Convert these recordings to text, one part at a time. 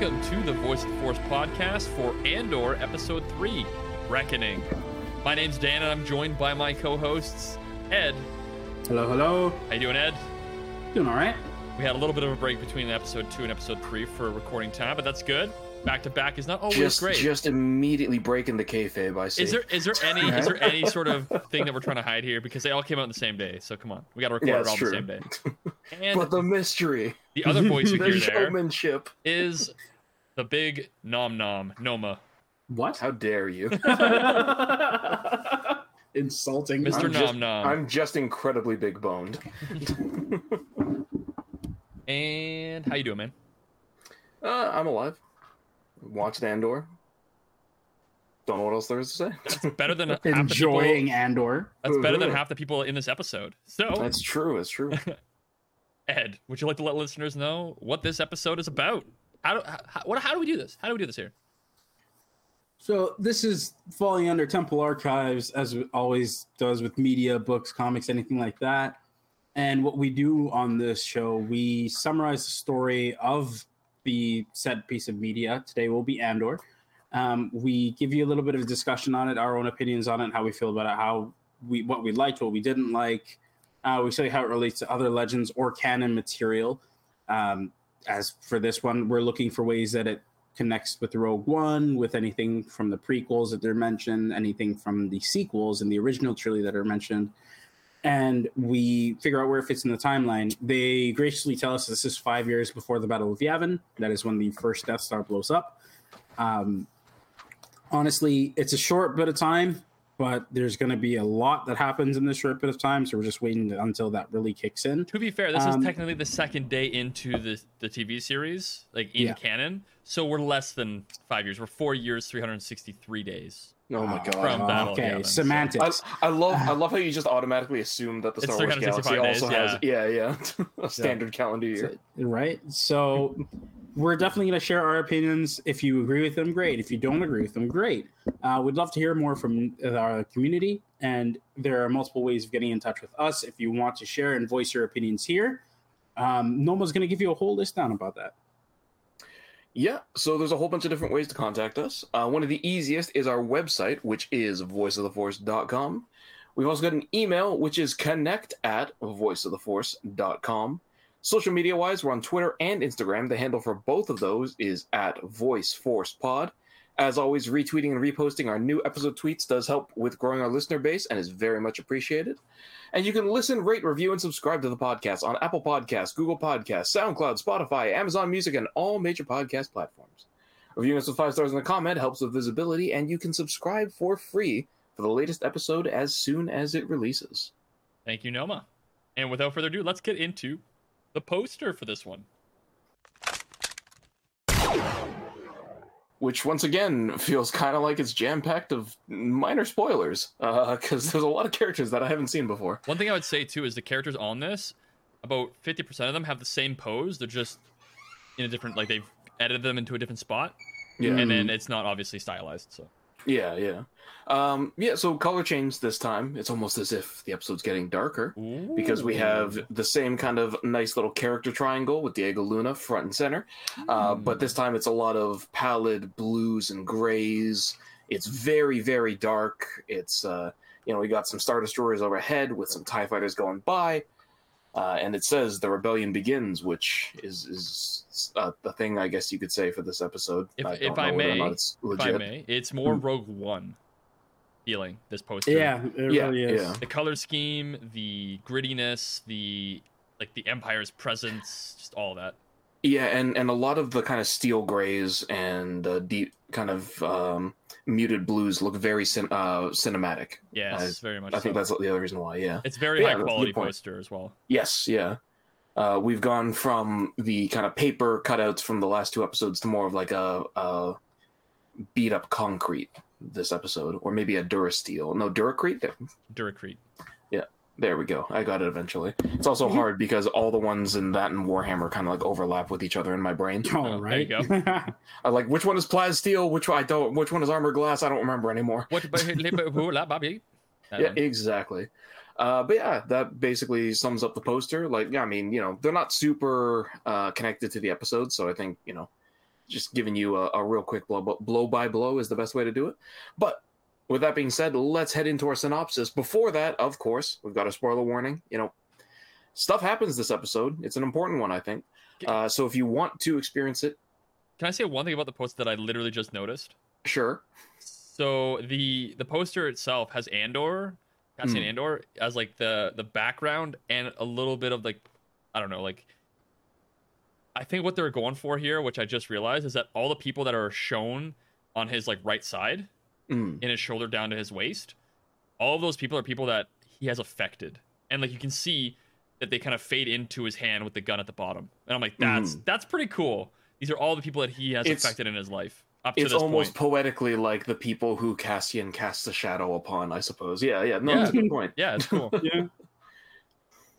welcome to the Voice of the Force podcast for Andor Episode 3 Reckoning. My name's Dan, and I'm joined by my co hosts, Ed. Hello, hello. How you doing, Ed? Doing all right. We had a little bit of a break between episode 2 and episode 3 for recording time, but that's good. Back to back is not always just, great. just immediately breaking the kayfabe. I see. Is there is there any is there any sort of thing that we're trying to hide here? Because they all came out on the same day, so come on, we got to record Yeah, it all on the same day. And but the mystery, the other voice you the hear there showmanship. is the big nom nom Noma, What? How dare you? Insulting. Mr. I'm Nom just, Nom. I'm just incredibly big boned. and how you doing, man? Uh, I'm alive. Watched Andor. Don't know what else there is to say. That's better than half the people. Enjoying Andor. That's better than half the people in this episode. So, That's true. It's true. Ed, would you like to let listeners know what this episode is about? How do how, what, how do we do this? How do we do this here? So this is falling under Temple Archives, as it always does with media, books, comics, anything like that. And what we do on this show, we summarize the story of the said piece of media. Today will be Andor. Um, we give you a little bit of discussion on it, our own opinions on it, how we feel about it, how we what we liked, what we didn't like. Uh, we show you how it relates to other legends or canon material. Um, as for this one, we're looking for ways that it connects with Rogue One, with anything from the prequels that they're mentioned, anything from the sequels and the original trilogy that are mentioned. And we figure out where it fits in the timeline. They graciously tell us this is five years before the Battle of Yavin. That is when the first Death Star blows up. Um, honestly, it's a short bit of time, but there's going to be a lot that happens in this short bit of time. So we're just waiting until that really kicks in. To be fair, this Um, is technically the second day into the the TV series, like in Yeah. canon. So we're less than five years. We're four years, three hundred sixty-three days. Oh my Uh, god. From Battle of okay, Yavin, so- I, semantics. I love I love how you just automatically assume that the Star Wars galaxy 365 also days, has yeah yeah a standard calendar year. right? So we're definitely going to share our opinions. If you agree with them, great. If you don't agree with them, great. Uh, we'd love to hear more from our community, and there are multiple ways of getting in touch with us. If you want to share and voice your opinions here, um, Noma's going to give you a whole list down about that. Yeah, so there's a whole bunch of different ways to contact us. Uh, one of the easiest is our website, which is voiceoftheforce.com. We've also got an email, which is connect at voiceoftheforce.com. Social media wise, we're on Twitter and Instagram. The handle for both of those is at VoiceForcePod. As always, retweeting and reposting our new episode tweets does help with growing our listener base and is very much appreciated. And you can listen, rate, review, and subscribe to the podcast on Apple Podcasts, Google Podcasts, SoundCloud, Spotify, Amazon Music, and all major podcast platforms. Reviewing us with five stars in the comment helps with visibility, and you can subscribe for free for the latest episode as soon as it releases. Thank you, Noma. And without further ado, let's get into the poster for this one. Which, once again, feels kind of like it's jam packed of minor spoilers, uh, because there's a lot of characters that I haven't seen before. One thing I would say too is the characters on this, about fifty percent of them have the same pose. They're just in a different, like they've edited them into a different spot, Yeah. and then mm-hmm. it's not obviously stylized. So Yeah, yeah. Um, yeah, so color change this time. It's almost as if the episode's getting darker. because we have the same kind of nice little character triangle with Diego Luna front and center. Uh, but this time it's a lot of pallid blues and grays. It's very, very dark. It's, uh, you know, we got some Star Destroyers overhead with some TIE fighters going by. Uh, and it says the rebellion begins, which is is uh, the thing I guess you could say for this episode. If- I if I know whether or may- not it's if I may, it's more Rogue One feeling. This poster, Yeah, it Yeah, really is. yeah. the color scheme, the grittiness, the like the Empire's presence, just all that. Yeah, and and a lot of the kind of steel grays and uh, deep kind of um, muted blues look very cin- uh, cinematic. Yes, very much. I think so. that's the other reason why. Yeah. it's very high quality poster as well. Yes. Yeah. Uh, we've gone from the kind of paper cutouts from the last two episodes to more of like a, a beat up concrete this episode, or maybe a Durasteel. No, Duracrete. Duracrete. There we go. I got it eventually. It's also Mm-hmm. hard because all the ones in that and Warhammer kind of like overlap with each other in my brain. All there right. you I like which one is plas steel, which one I don't, which one is armor glass. I don't remember anymore. What? Bobby. Yeah, exactly. Uh, but yeah, that basically sums up the poster. Like, yeah, I mean, you know, they're not super uh, connected to the episode, so I think you know, just giving you a, a real quick blow, blow by blow is the best way to do it. But with that being said, let's head into our synopsis. Before that, of course, we've got a spoiler warning. You know, stuff happens this episode. It's an important one, I think. Uh, so if you want to experience it, Can I say one thing about the poster that I literally just noticed? sure. So the the poster itself has Andor, Cassian Hmm. Andor as like the the background and a little bit of like I don't know like I think what they're going for here, which I just realized, is that all the people that are shown on his like right side Mm. in his shoulder down to his waist, all of those people are people that he has affected, and like you can see that they kind of fade into his hand with the gun at the bottom, and I'm like, that's that's pretty cool. These are all the people that he has It's- affected in his life up to It's this almost point. poetically like the people who Cassian casts a shadow upon, I suppose. Yeah, yeah. No, Yeah. that's a good point. Yeah, it's cool. Yeah.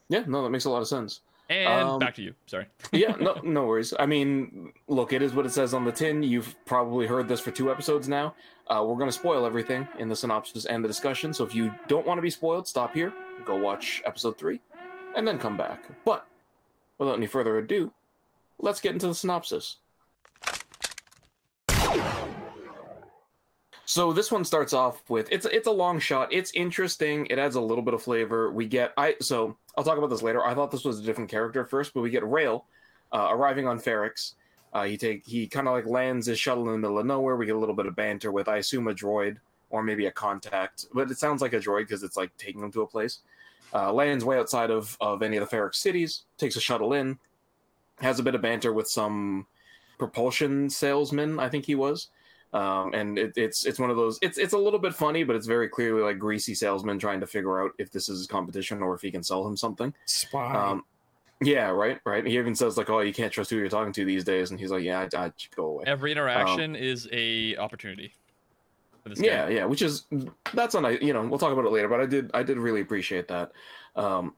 Yeah, no, that makes a lot of sense. And Um, back to you. Sorry. yeah, no, no worries. I mean, look, it is what it says on the tin. You've probably heard this for two episodes now. Uh, we're going to spoil everything in the synopsis and the discussion. So if you don't want to be spoiled, stop here, go watch episode three, and then come back. But without any further ado, let's get into the synopsis. So this one starts off with it's it's a long shot. It's interesting. It adds a little bit of flavor. We get I so I'll talk about this later. I thought this was a different character first, but we get Rael uh, arriving on Ferrix. Uh, he take he kind of like lands his shuttle in the middle of nowhere. We get a little bit of banter with I assume a droid or maybe a contact, but it sounds like a droid because it's like taking him to a place. Uh, lands way outside of of any of the Ferrix cities. Takes a shuttle in. Has a bit of banter with some propulsion salesman. I think he was um, and it, it's it's one of those it's it's a little bit funny but it's very clearly like greasy salesman trying to figure out if this is his competition or if he can sell him something Spy. um, yeah right right he even says like oh you can't trust who you're talking to these days and he's like yeah I, I should go away Every interaction is a opportunity. Yeah guy. yeah which is that's on I you know we'll talk about it later but i did i did really appreciate that um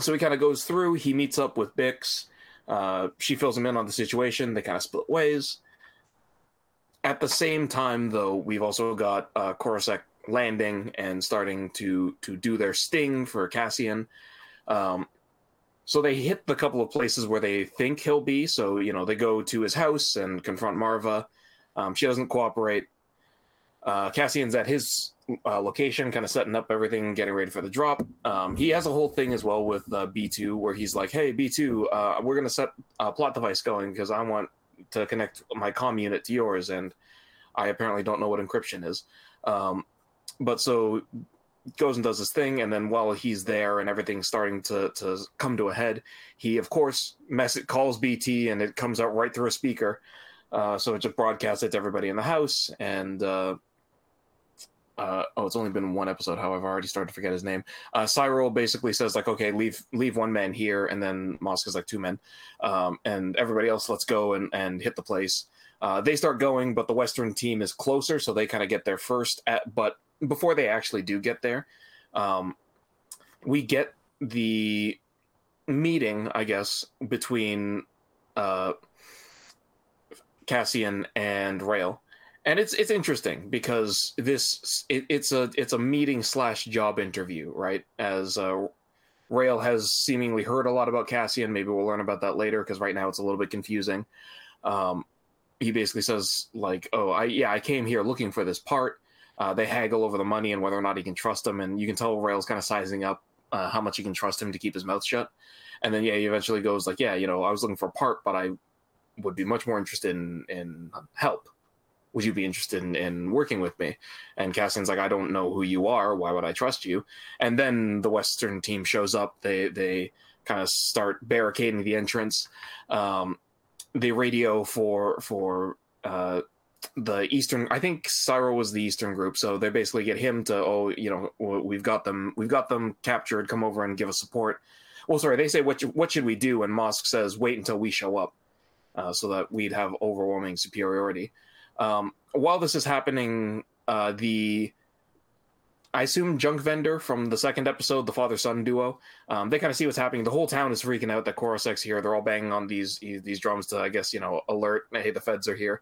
so he kind of goes through he meets up with bix uh she fills him in on the situation they kind of split ways at the same time though we've also got uh Coruscant landing and starting to to do their sting for cassian. Um so they hit the couple of places where they think he'll be. So you know they go to his house and confront Maarva. Um, she doesn't cooperate. Uh, Cassian's at his uh, location, kind of setting up everything, getting ready for the drop. Um, he has a whole thing as well with uh, B2 where he's like, hey, B2, uh, we're to set a plot device going because I want to connect my comm unit to yours. And I apparently don't know what encryption is. Um, but so goes and does his thing. And then while he's there and everything's starting to, to come to a head, he, of course, mess- calls BT and it comes out right through a speaker. Uh, so it just broadcasts it to everybody in the house. And uh, uh, oh, it's only been one episode. However, I already started to forget his name. Uh, Syril basically says like, okay, leave leave one man here, and then Mosk is like two men, um, and everybody else, let's go and and hit the place. Uh, they start going, but the Western team is closer, so they kind of get there first. At but before they actually do get there, um, we get the meeting, I guess, between uh, Cassian and Rael and it's it's interesting because this it, it's a it's a meeting slash job interview right? As uh Rael has seemingly heard a lot about cassian. Maybe we'll learn about that later because right now it's a little bit confusing. Um he basically says like oh i yeah i came here looking for this part. Uh, they haggle over the money and whether or not he can trust him and you can tell Rael's kind of sizing up uh, how much he can trust him to keep his mouth shut. And then yeah he eventually goes like yeah you know i was looking for a part but i would be much more interested in in help would you be interested in, in working with me? And Cassian's like, I don't know who you are. Why would I trust you? And then the Western team shows up. They they kind of start barricading the entrance. Um, the radio for for uh, the Eastern, I think Syril was the Eastern group, so they basically get him to, oh, you know, we've got them, we've got them captured. Come over and give us support. Well, sorry, they say what what should we do? And Mosk says, wait until we show up, uh, so that we'd have overwhelming superiority. Um, while this is happening, uh, the I assume junk vendor from the second episode, the father son duo, um, they kind of see what's happening. The whole town is freaking out that Coruscant's here. They're all banging on these these drums to, I guess, you know, alert. Hey, the feds are here.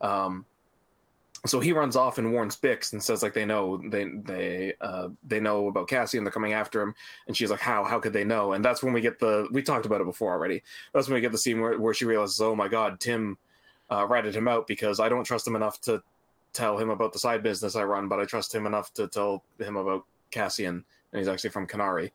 Um, so he runs off and warns Bix and says like they know they they uh, they know about Cassie and they're coming after him. And she's like, how how could they know? And that's when we get the we talked about it before already. That's when we get the scene where, where she realizes, oh my god, Timm uh, ratted him out because I don't trust him enough to tell him about the side business I run, but I trust him enough to tell him about Cassian, and he's actually from Kenari.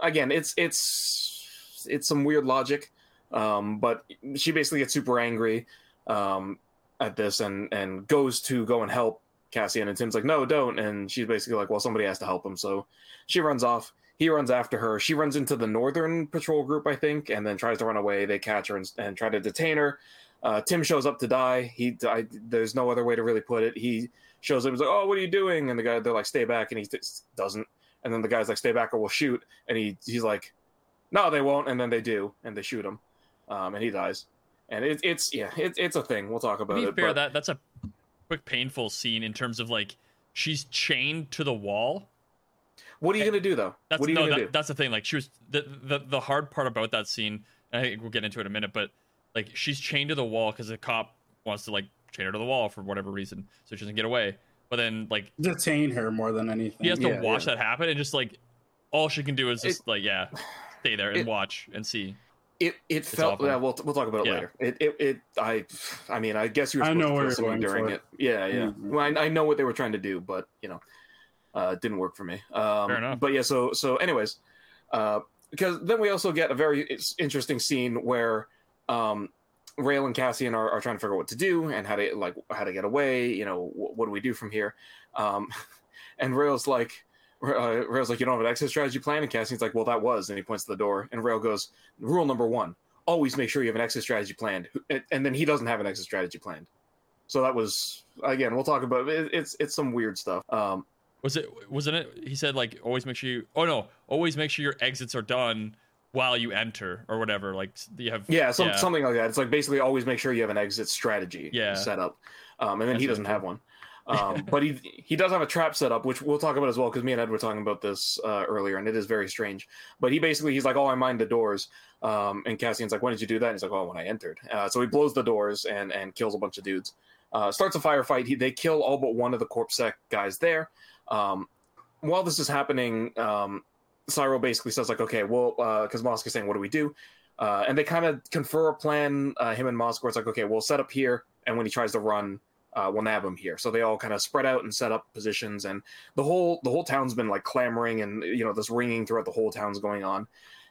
Again, it's it's it's some weird logic, um, but she basically gets super angry um, at this and and goes to go and help Cassian, and Timm's like, "No, don't," and she's basically like, "Well, somebody has to help him," so she runs off. He runs after her. She runs into the northern patrol group, I think, and then tries to run away. They catch her and, and try to detain her. Uh, Timm shows up to die. He, I, there's no other way to really put it. He shows up. He's like, "Oh, what are you doing?" And the guy, they're like, "Stay back," and he doesn't. And then the guy's like, "Stay back, or we'll shoot." And he, he's like, "No, they won't." And then they do, and they shoot him, um, and he dies. And it, it's yeah, it, it's a thing. We'll talk about to be it. fair, but- that that's a quick painful scene in terms of like she's chained to the wall. what are you gonna do though? That's what are you no, gonna that, do? that's the thing. Like she was the, the the hard part about that scene. I think we'll get into it in a minute, but like she's chained to the wall because the cop wants to like chain her to the wall for whatever reason, so she doesn't get away. But then like Detain her more than anything. he has to Yeah, watch yeah. that happen, and just like all she can do is just like yeah, stay there and it- watch and see. It it felt. awful. Yeah, we'll we'll talk about it Yeah. later. It, it it I I mean I guess you were I supposed know to where feel you're something going during for. it. Yeah, yeah. Mhm. Well, I, I know what they were trying to do, but you know, uh, didn't work for me. Um, Fair enough. But yeah, so so anyways, uh, because then we also get a very interesting scene where um, Rael and Cassian are, are trying to figure out what to do and how to like how to get away. You know, what, what do we do from here? Um, and Rael's like. Uh, Rael's like, you don't have an exit strategy plan, and Cassian's like, well, that was, and he points to the door, and Rael goes, rule number one: always make sure you have an exit strategy planned. And- then he doesn't have an exit strategy planned. So that was again, we'll talk about it. It's it's some weird stuff. Um, Was it wasn't it? He said like always make sure you. Oh no, always make sure your exits are done while you enter or whatever. Like you have yeah, some, something like that. It's like basically always make sure you have an exit strategy Yeah. set up. Um, and then he doesn't have one. Um, but he he does have a trap set up, which we'll talk about as well because me and Ed were talking about this uh, earlier, and it is very strange. But he basically he's like, "Oh, I mind the doors," um, and Cassian's like, "When did you do that?" And he's like, "Oh, when I entered." Uh, so he blows the doors and and kills a bunch of dudes. Uh, starts a firefight. He, they kill all but one of the corpsec guys there. Um, while this is happening, um, Cyro basically says like, "Okay, well," because Mosk is saying, "What do we do?" Uh, and they kind of confer a plan. Uh, him and Mosk, where it's like, "Okay, we'll set up here," and when he tries to run, uh, we'll nab him here. So they all kind of spread out and set up positions, and the whole the whole town's been like clamoring, and you know this ringing throughout the whole town's going on.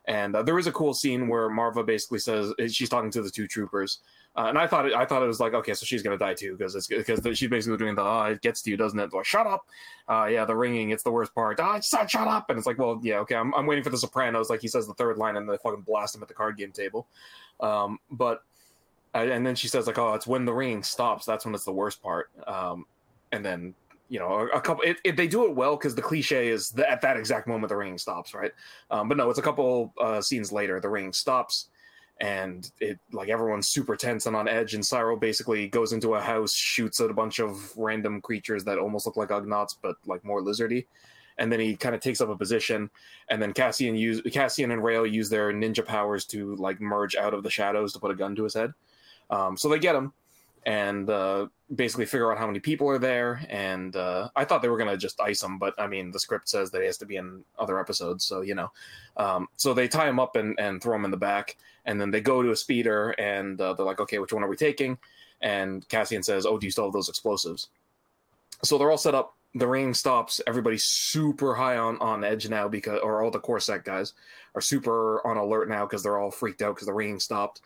And uh, there is a cool scene where Maarva basically says she's talking to the two troopers, uh, and I thought it, I thought it was like okay, so she's gonna die too because it's because she's basically doing the oh, it gets to you, doesn't it? Like shut up, uh, yeah, the ringing, it's the worst part. Ah, shut, shut up, and it's like well, yeah, okay, I'm, I'm waiting for the Sopranos, like he says the third line, and they fucking blast him at the card game table. Um, but uh, and then she says like oh, it's when the ringing stops, that's when it's the worst part. Um, and then you know a, a couple, it, it, they do it well because the cliche is that at that exact moment the ringing stops, right? Um, but no, it's a couple uh, scenes later, the ringing stops and it like everyone's super tense and on edge and Syril basically goes into a house shoots at a bunch of random creatures that almost look like Ugnaughts but like more lizardy and then he kind of takes up a position and then Cassian use Cassian and Rael use their ninja powers to like merge out of the shadows to put a gun to his head um, so they get him and uh, basically figure out how many people are there and uh, I thought they were gonna just ice him but I mean the script says that he has to be in other episodes so you know. Um, so they tie him up and, and throw him in the back and then they go to a speeder and uh, they're like okay which one are we taking? And cassian says oh do you still have those explosives? So they're all set up. The ring stops. Everybody's super high on on edge now because or all the corset guys are super on alert now because they're all freaked out because the ringing stopped.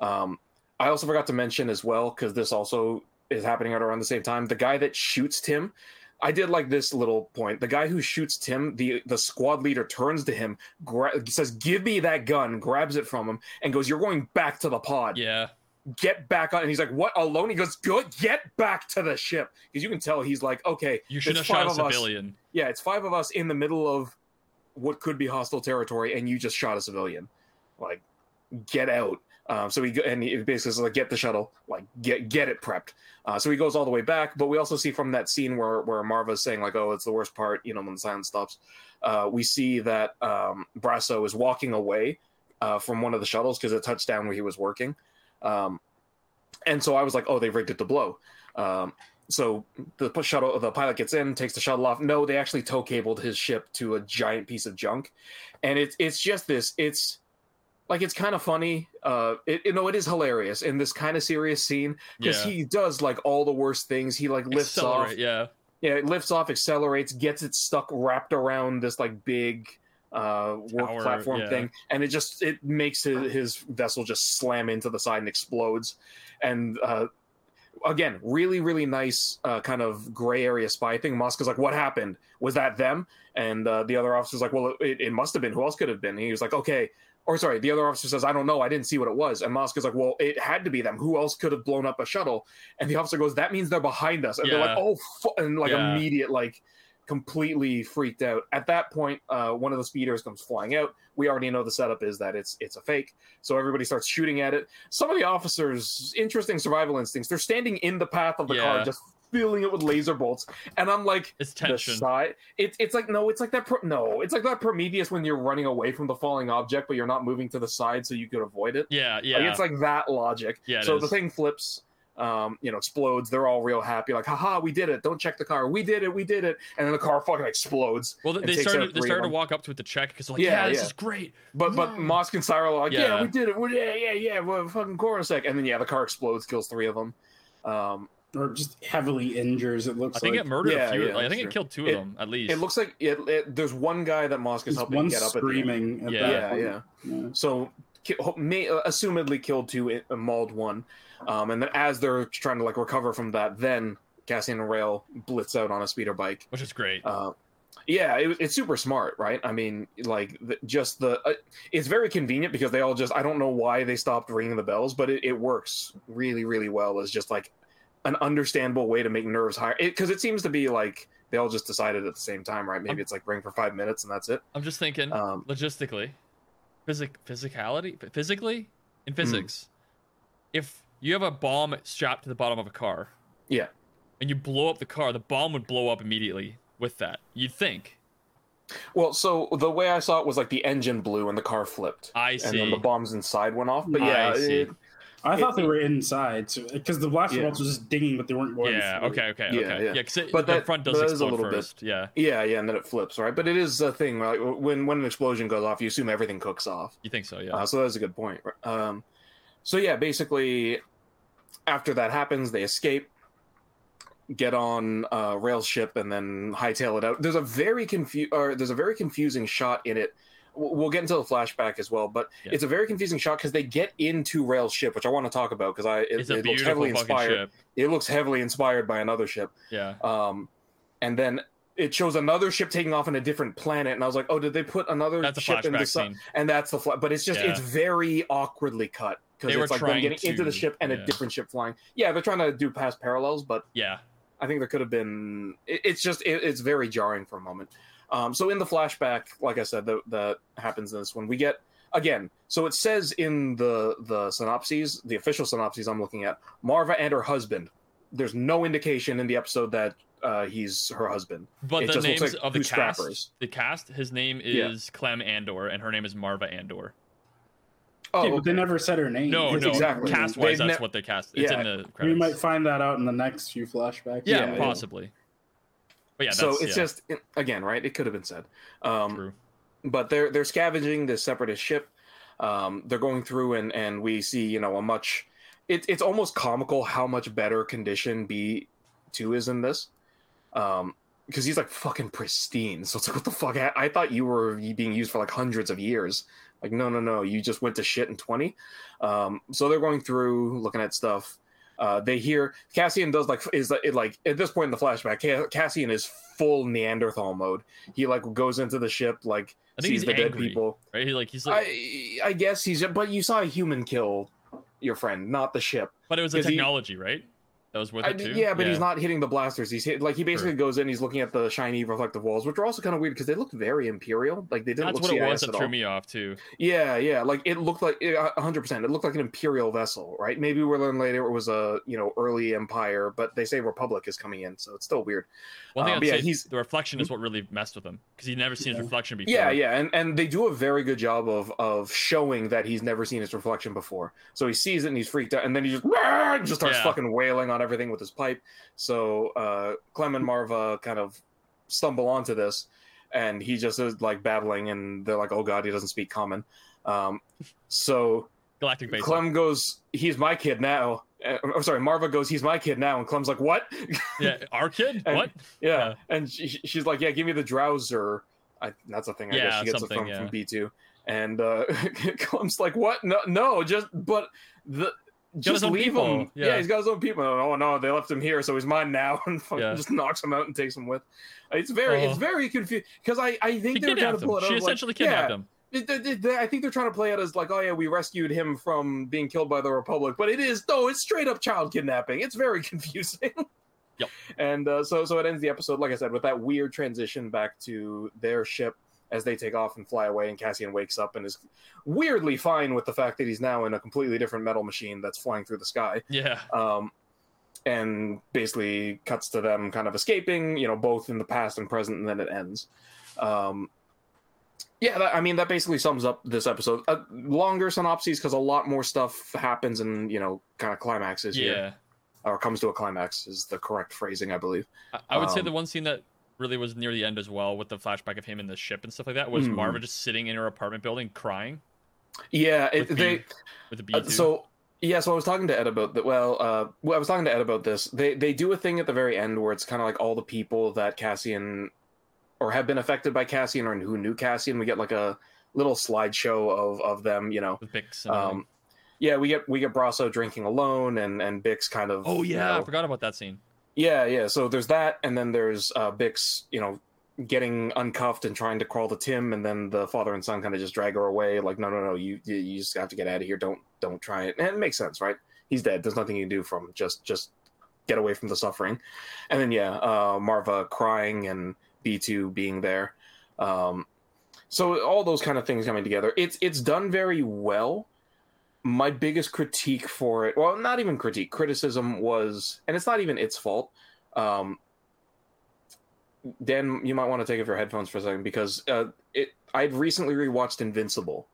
Um, i also forgot to mention as well because this also is happening at around the same time the guy that shoots Timm I did like this little point. The guy who shoots Timm, the the squad leader, turns to him, gra- says, "Give me that gun." Grabs it from him and goes, "You're going back to the pod. Yeah, Get back on." And he's like, "What? Alone?" He goes, "Good. Get back to the ship." Because you can tell he's like, "Okay, you shouldn't have shot a of us. civilian. Yeah, it's five of us in the middle of what could be hostile territory, and you just shot a civilian. Like, get out." Um, so he and he basically says like, "Get the shuttle, like get get it prepped." Uh, so he goes all the way back, but we also see from that scene where where Maarva's saying like, "Oh, it's the worst part," you know, when the silence stops. Uh, we see that um, Brasso is walking away uh, from one of the shuttles because it touched down where he was working, um, and so I was like, "Oh, they rigged it to blow." Um, so the shuttle, the pilot gets in, takes the shuttle off. No, they actually tow cabled his ship to a giant piece of junk, and it's it's just this. It's like it's kind of funny. Uh, it, you know, it is hilarious in this kind of serious scene because Yeah. he does like all the worst things. He like lifts off, yeah. yeah, it lifts off, accelerates, gets it stuck wrapped around this like big uh work Tower, platform yeah. thing, and it just it makes his, his vessel just slam into the side and explodes. And uh again, really, really nice uh kind of gray area spy thing. Mosk is like, "What happened? Was that them?" And uh, the other officer's like, "Well, it, it must have been. Who else could have been?" And he was like, "Okay." Or sorry, the other officer says, "I don't know. I didn't see what it was." And Mosk is like, "Well, it had to be them. Who else could have blown up a shuttle?" And the officer goes, "That means they're behind us." And they're like, "Oh," and like Yeah. immediate like completely freaked out. At that point, uh, one of the speeders comes flying out. We already know the setup is that it's it's a fake, so everybody starts shooting at it. Some of the officers, interesting survival instincts. They're standing in the path of the car, just filling it with laser bolts, and I'm like, It's tension. side. It's it's like no, it's like that. Pro- no, it's like that Prometheus when you're running away from the falling object, but you're not moving to the side so you could avoid it. Yeah, yeah. Like, it's like that logic. Yeah, so is. the thing flips, um, you know, explodes. They're all real happy, like, haha, we did it. Don't check the car. We did it. We did it. And then the car fucking explodes. well, they started they started to walk up to it to check because like, Yeah, yeah, this yeah. is great. But but Mosk and Syril are like, yeah. Yeah. we did it. We- Yeah, yeah, yeah. Well, fucking Coruscant. And then yeah, the car explodes, kills three of them. Um, or just heavily injures. It looks I think like it murdered Yeah, a few. yeah, like, I think true. it killed two It- of them at least. it looks like it, it, there's one guy that Mosk is helping one get up at the end. screaming. At Yeah. that Yeah, yeah. yeah. So, may, uh, assumedly killed two, uh, mauled one, um, and then as they're trying to like recover from that, then Cassian and Rael blitz out on a speeder bike. which is great. Uh, yeah, it, it's super smart, right? I mean, like the, just the uh, it's very convenient because they all just I don't know why they stopped ringing the bells, but it, it works really, really well as just like an understandable way to make nerves higher because it, seems to be like they all just decided at the same time, right? Maybe Um, it's like ring for five minutes and that's it. I'm just thinking Um, logistically, physic physicality, physically in physics. If you have a bomb strapped to the bottom of a car, Yeah. and you blow up the car, the bomb would blow up immediately with that. You'd think. Well, so the way I saw it was like the engine blew and the car flipped, I and see. then the bombs inside went off. But I yeah, see. it- I It- thought they were inside because the blaster Yeah. bolts were just dinging, but they weren't going. yeah. through. Okay. Okay. Yeah, okay. yeah. Yeah. Because But the that- front does that is a explode little bit- first. Yeah. yeah, yeah, and then it flips, right? But it is a thing. Right? When when an explosion goes off, you assume everything cooks off. You think so? Yeah. Uh, so that's a good point. Um, so yeah, basically, after that happens, they escape, get on a rail ship, and then hightail it out. There's a very confu- or there's a very confusing shot in it. We'll get into the flashback as well, but Yeah. it's a very confusing shot because they get into Rael's ship, which I want to talk about because I it, it looks heavily inspired. ship. It looks heavily inspired by another ship. Yeah. Um, and then it shows another ship taking off on a different planet, and I was like, oh, did they put another That's ship in the sun? scene. and that's the fly. But it's just Yeah. it's very awkwardly cut because it's were like them getting into the ship and yeah. a different ship flying. Yeah, they're trying to do past parallels, but Yeah. I think there could have been. It, it's just it, it's very jarring for a moment. Um, so in the flashback, like I said, that that happens in this one. We get again. So it says in the the synopses, the official synopses I'm looking at, Maarva and her husband. There's no indication in the episode that uh, he's her husband. But It the just looks names like of the cast, scrappers. the cast, his name Yeah. is Clem Andor, and her name is Maarva Andor. Oh, Yeah, but they never said her name. No, Yes, no, exactly. cast wise, that's ne- what they cast. It's Yeah. in the We might find that out in the next few flashbacks. yeah, Yeah, yeah. possibly. But yeah, so it's yeah, just again, right? It could have been said. Um, true. but they're they're scavenging this separatist ship. Um, they're going through and and we see you know a much. It, it's almost comical how much better condition B two is in this, um, because he's like fucking pristine. So it's like what the fuck? I, I thought you were being used for like hundreds of years. Like no no no, you just went to shit in twenty. Um, so they're going through looking at stuff. Uh, they hear Cassian does like is it like at this point in the flashback, Cassian is full Neanderthal mode. He like goes into the ship like sees the dead people. Right? He, like he's like, I I guess he's but you saw a human kill your friend, not the ship. but it was the 'cause he- technology, right? That was with I, it too. yeah, but he's not hitting the blasters. He's hit like he basically Sure. goes in. He's looking at the shiny reflective walls, which are also kind of weird because they look very imperial. Like they didn't That's look what it CIS was that at threw me off too. Yeah, yeah. Like it looked like hundred percent. It looked like an imperial vessel, right? Maybe we'll learn later it was a you know early empire, but they say republic is coming in, so it's still weird. One thing Um, I'd yeah, say he's- the reflection is what really messed with him because he'd never seen his reflection before. Yeah, yeah, and and they do a very good job of of showing that he's never seen his reflection before. So he sees it and he's freaked out, and then he just just starts Yeah. fucking wailing on everything with his pipe. So uh, Clem and Maarva kind of stumble onto this, and he just is like babbling, and they're like, "Oh God, he doesn't speak common." Um, so Galactic base. Clem goes, "He's my kid now." Uh, oh, sorry, Maarva goes, "He's my kid now," and Clem's like, "What?" Yeah, our kid. And- what? yeah. And she, she's like, "Yeah, give me the drowser." I, that's a thing. I guess Yeah, she gets it from, yeah. from B two, and uh, Clem's like, "What? No, no, just but the." Just leave people, him. Yeah. yeah. he's got his own people. Oh no, they left him here, so he's mine now, and Yeah. just knocks him out and takes him with. It's very, it's Oh. very confusing because I, I think She they were trying to pull him. it. She of, like, essentially kidnapped yeah, him. they- they- they- I think they're trying to play it as like, oh yeah, we rescued him from being killed by the Republic, but it is no, it's straight up child kidnapping. It's very confusing. Yep. And uh, so, so it ends the episode, like I said, with that weird transition back to their ship as they take off and fly away. And Cassian wakes up and is weirdly fine with the fact that he's now in a completely different metal machine that's flying through the sky Yeah. um, and basically cuts to them kind of escaping, you know, both in the past and present, and then it ends. Um, yeah, that, I mean that basically sums up this episode. Uh, longer synopses because a lot more stuff happens and you know kind of climaxes Yeah. here, or comes to a climax is the correct phrasing, I believe. I, I would say Um, the one scene that really was near the end as well, with the flashback of him in the ship and stuff like that, was Mhm. Maarva just sitting in her apartment building crying Yeah, it, with they B, with the B Uh, so yeah, so I was talking to Ed about that. Well, uh, well, I was talking to Ed about this. They they do a thing at the very end where it's kind of like all the people that Cassian or have been affected by Cassian or who knew Cassian. We get like a little slideshow of of them. You know, with Bix. And um, yeah, we get we get Brasso drinking alone and and Bix kind of. oh you yeah, I forgot about that scene. Yeah, yeah. So there's that, and then there's uh, Bix, you know, getting uncuffed and trying to crawl to Timm, and then the father and son kind of just drag her away. Like, no, no, no, you you just have to get out of here. Don't don't try it. And it makes sense, right? He's dead. There's nothing you can do from just just get away from the suffering. And then yeah, uh, Maarva crying and B two being there. Um, so all those kind of things coming together. It's it's done very well my biggest critique for it well not even critique criticism was and it's not even its fault um dan you might want to take off your headphones for a second because uh it i'd recently rewatched invincible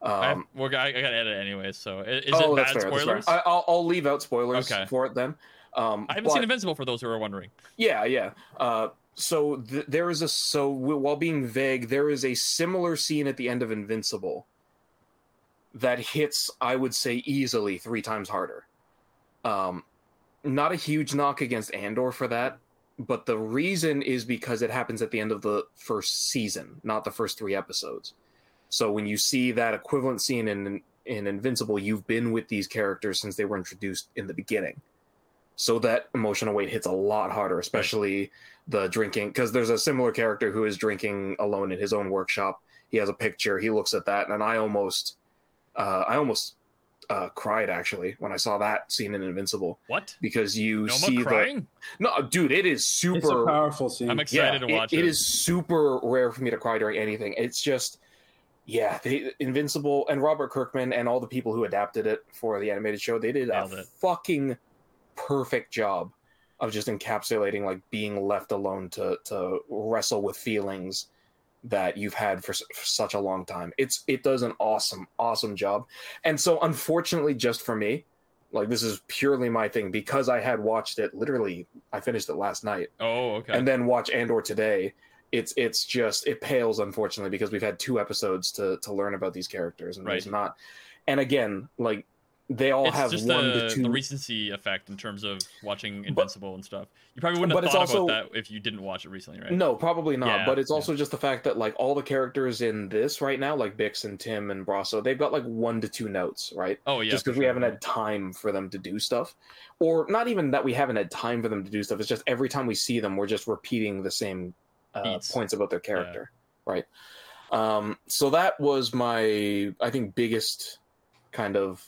I, um well, I, I got to edit anyway, so is oh it that's bad fair, that's spoilers? fair. I, I'll, I'll leave out spoilers Okay. for it then um I haven't but- seen Invincible for those who are wondering. yeah, yeah. Uh, so th- there is a so while being vague, there is a similar scene at the end of Invincible that hits, I would say, easily three times harder. Um, not a huge knock against Andor for that, but the reason is because it happens at the end of the first season, not the first three episodes. So when you see that equivalent scene in in Invincible, you've been with these characters since they were introduced in the beginning so that emotional weight hits a lot harder especially the drinking because there's a similar character who is drinking alone in his own workshop he has a picture he looks at that and i almost uh, i almost uh, cried actually when i saw that scene in invincible What? because you Noma see crying? the no dude it is It's a super powerful scene. I'm excited to watch it it. is super rare for me to cry during anything. It's just, yeah, they, Invincible and Robert Kirkman and all the people who adapted it for the animated show, they did Nailed a it. fucking perfect job of just encapsulating like being left alone to to wrestle with feelings that you've had for, s- for such a long time. It's it does an awesome awesome job. And so unfortunately just for me, like this is purely my thing because I had watched it literally I finished it last night Oh, okay. and then watch Andor today, it's it's just it pales unfortunately because we've had two episodes to to learn about these characters and there's Right. not. And again, like they all it's have just one the, to two. the recency effect in terms of watching Invincible and stuff. You probably wouldn't but have it's thought also- about that if you didn't watch it recently, right? No, probably not. Yeah, but it's yeah. also just the fact that like all the characters in this right now, like Bix and Timm and Brasso, they've got like one to two notes, right? Oh yeah. just because we haven't had time for them to do stuff, or not even that we haven't had time for them to do stuff. It's just every time we see them, we're just repeating the same uh, points about their character, right? Um, so that was my, I think, biggest kind of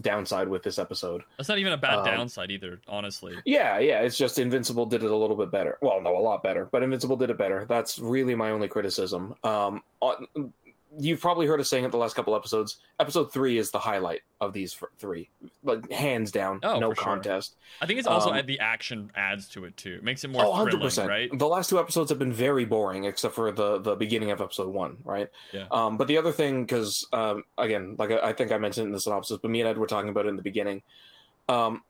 downside with this episode. That's not even a bad um, downside either, honestly. Yeah, yeah, it's just Invincible did it a little bit better. Well, no, a lot better, but Invincible did it better. That's really my only criticism. Um, on, you've probably heard us saying it the last couple episodes. Episode three is the highlight of these three, like hands down, Oh, no for sure. contest. I think it's also um, the action adds to it too. It makes it more Oh, 100 thrilling, percent. right? The last two episodes have been very boring, except for the the beginning of episode one, right? Yeah. Um, but the other thing, because um, again, like I, I think I mentioned in the synopsis, but me and Ed were talking about it in the beginning. Um,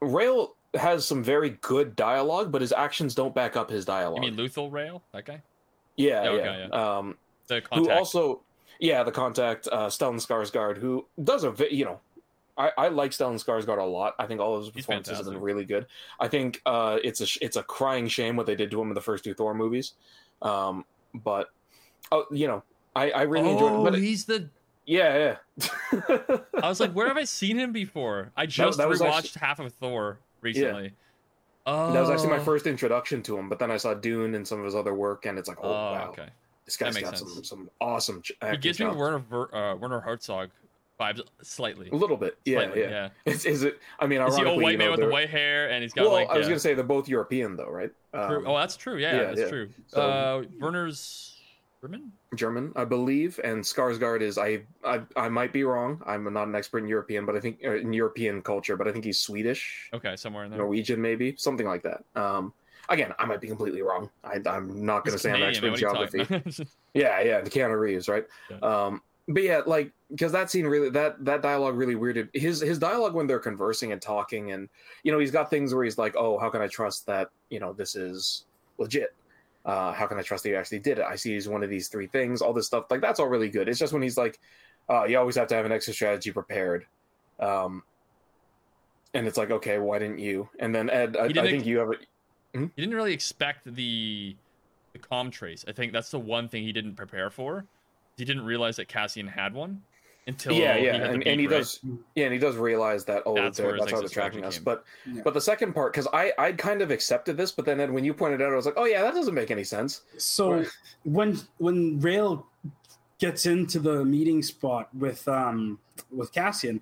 Rael has some very good dialogue, but his actions don't back up his dialogue. You mean Luthor Rael? That guy? yeah, Yeah, yeah. okay, Um, The who also, Yeah, the contact, uh, Stellan Skarsgård, who does a vi- you know, I, I like Stellan Skarsgård a lot. I think all of his performances have been really good. I think uh, it's a it's a crying shame what they did to him in the first two Thor movies. Um, but oh, you know, I, I really enjoyed it. oh, But it- he's the. yeah, yeah. I was like, where have I seen him before? I just that was rewatched actually- half of Thor recently. Oh, That was actually my first introduction to him, but then I saw Dune and some of his other work, and it's like, oh, Oh, wow, okay. This guy's got some sense. some awesome. He gives me. Werner uh, Werner Herzog vibes slightly. a little bit, yeah, Slightly, yeah. Is, is it? I mean, Is he ironically, old white you man with the white hair and he's got Well, like? I was yeah. gonna say they're both European, though, right? Um, oh, that's true. Yeah, yeah, that's yeah. true. So- uh, Werner's German. German, I believe, and Skarsgård is I, I I might be wrong. I'm not an expert in European, but I think uh, in European culture, but I think he's Swedish, Okay, somewhere in there. Norwegian, maybe something like that. Um, again, I might be completely wrong. I, I'm not going to say I'm an expert in man. What are you geography. Yeah, yeah, the Keanu Reeves, right? Yeah. Um, but yeah, like because that scene really that that dialogue really weirded his his dialogue when they're conversing and talking, and you know he's got things where he's like, oh, how can I trust that you know this is legit? Uh, how can I trust that you actually did it? I see he's one of these three things, all this stuff. Like that's all really good. It's just when he's like, uh, you always have to have an extra strategy prepared. Um, and it's like, okay, why didn't you? And then Ed, I, I think ex- you have it. He didn't really expect the the com trace. I think that's the one thing he didn't prepare for. He didn't realize that Cassian had one until yeah, he yeah, had the and, beak, and he right? does, yeah, and he does realize that oh, That's that's, where that's how they're tracking strategy us. came. But Yeah. but the second part, because I I kind of accepted this, but then Ed, when you pointed out, I was like, oh yeah, that doesn't make any sense. So Right. when when Rael gets into the meeting spot with um with Cassian,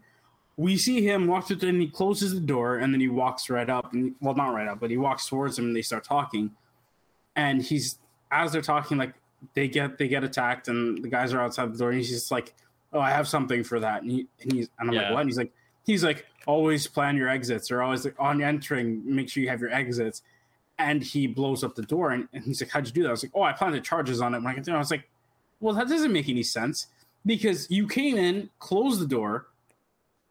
we see him walk through and he closes the door and then he walks right up and well not right up, but he walks towards him and they start talking. And he's as they're talking, like they get they get attacked and the guys are outside the door and he's just like, Oh, I have something for that. And he and he's and I'm like, What? And he's like he's like, always plan your exits or always like on entering, make sure you have your exits and he blows up the door and, and he's like how'd you do that i was like oh i planted charges on it when i got there i was like well that doesn't make any sense because you came in closed the door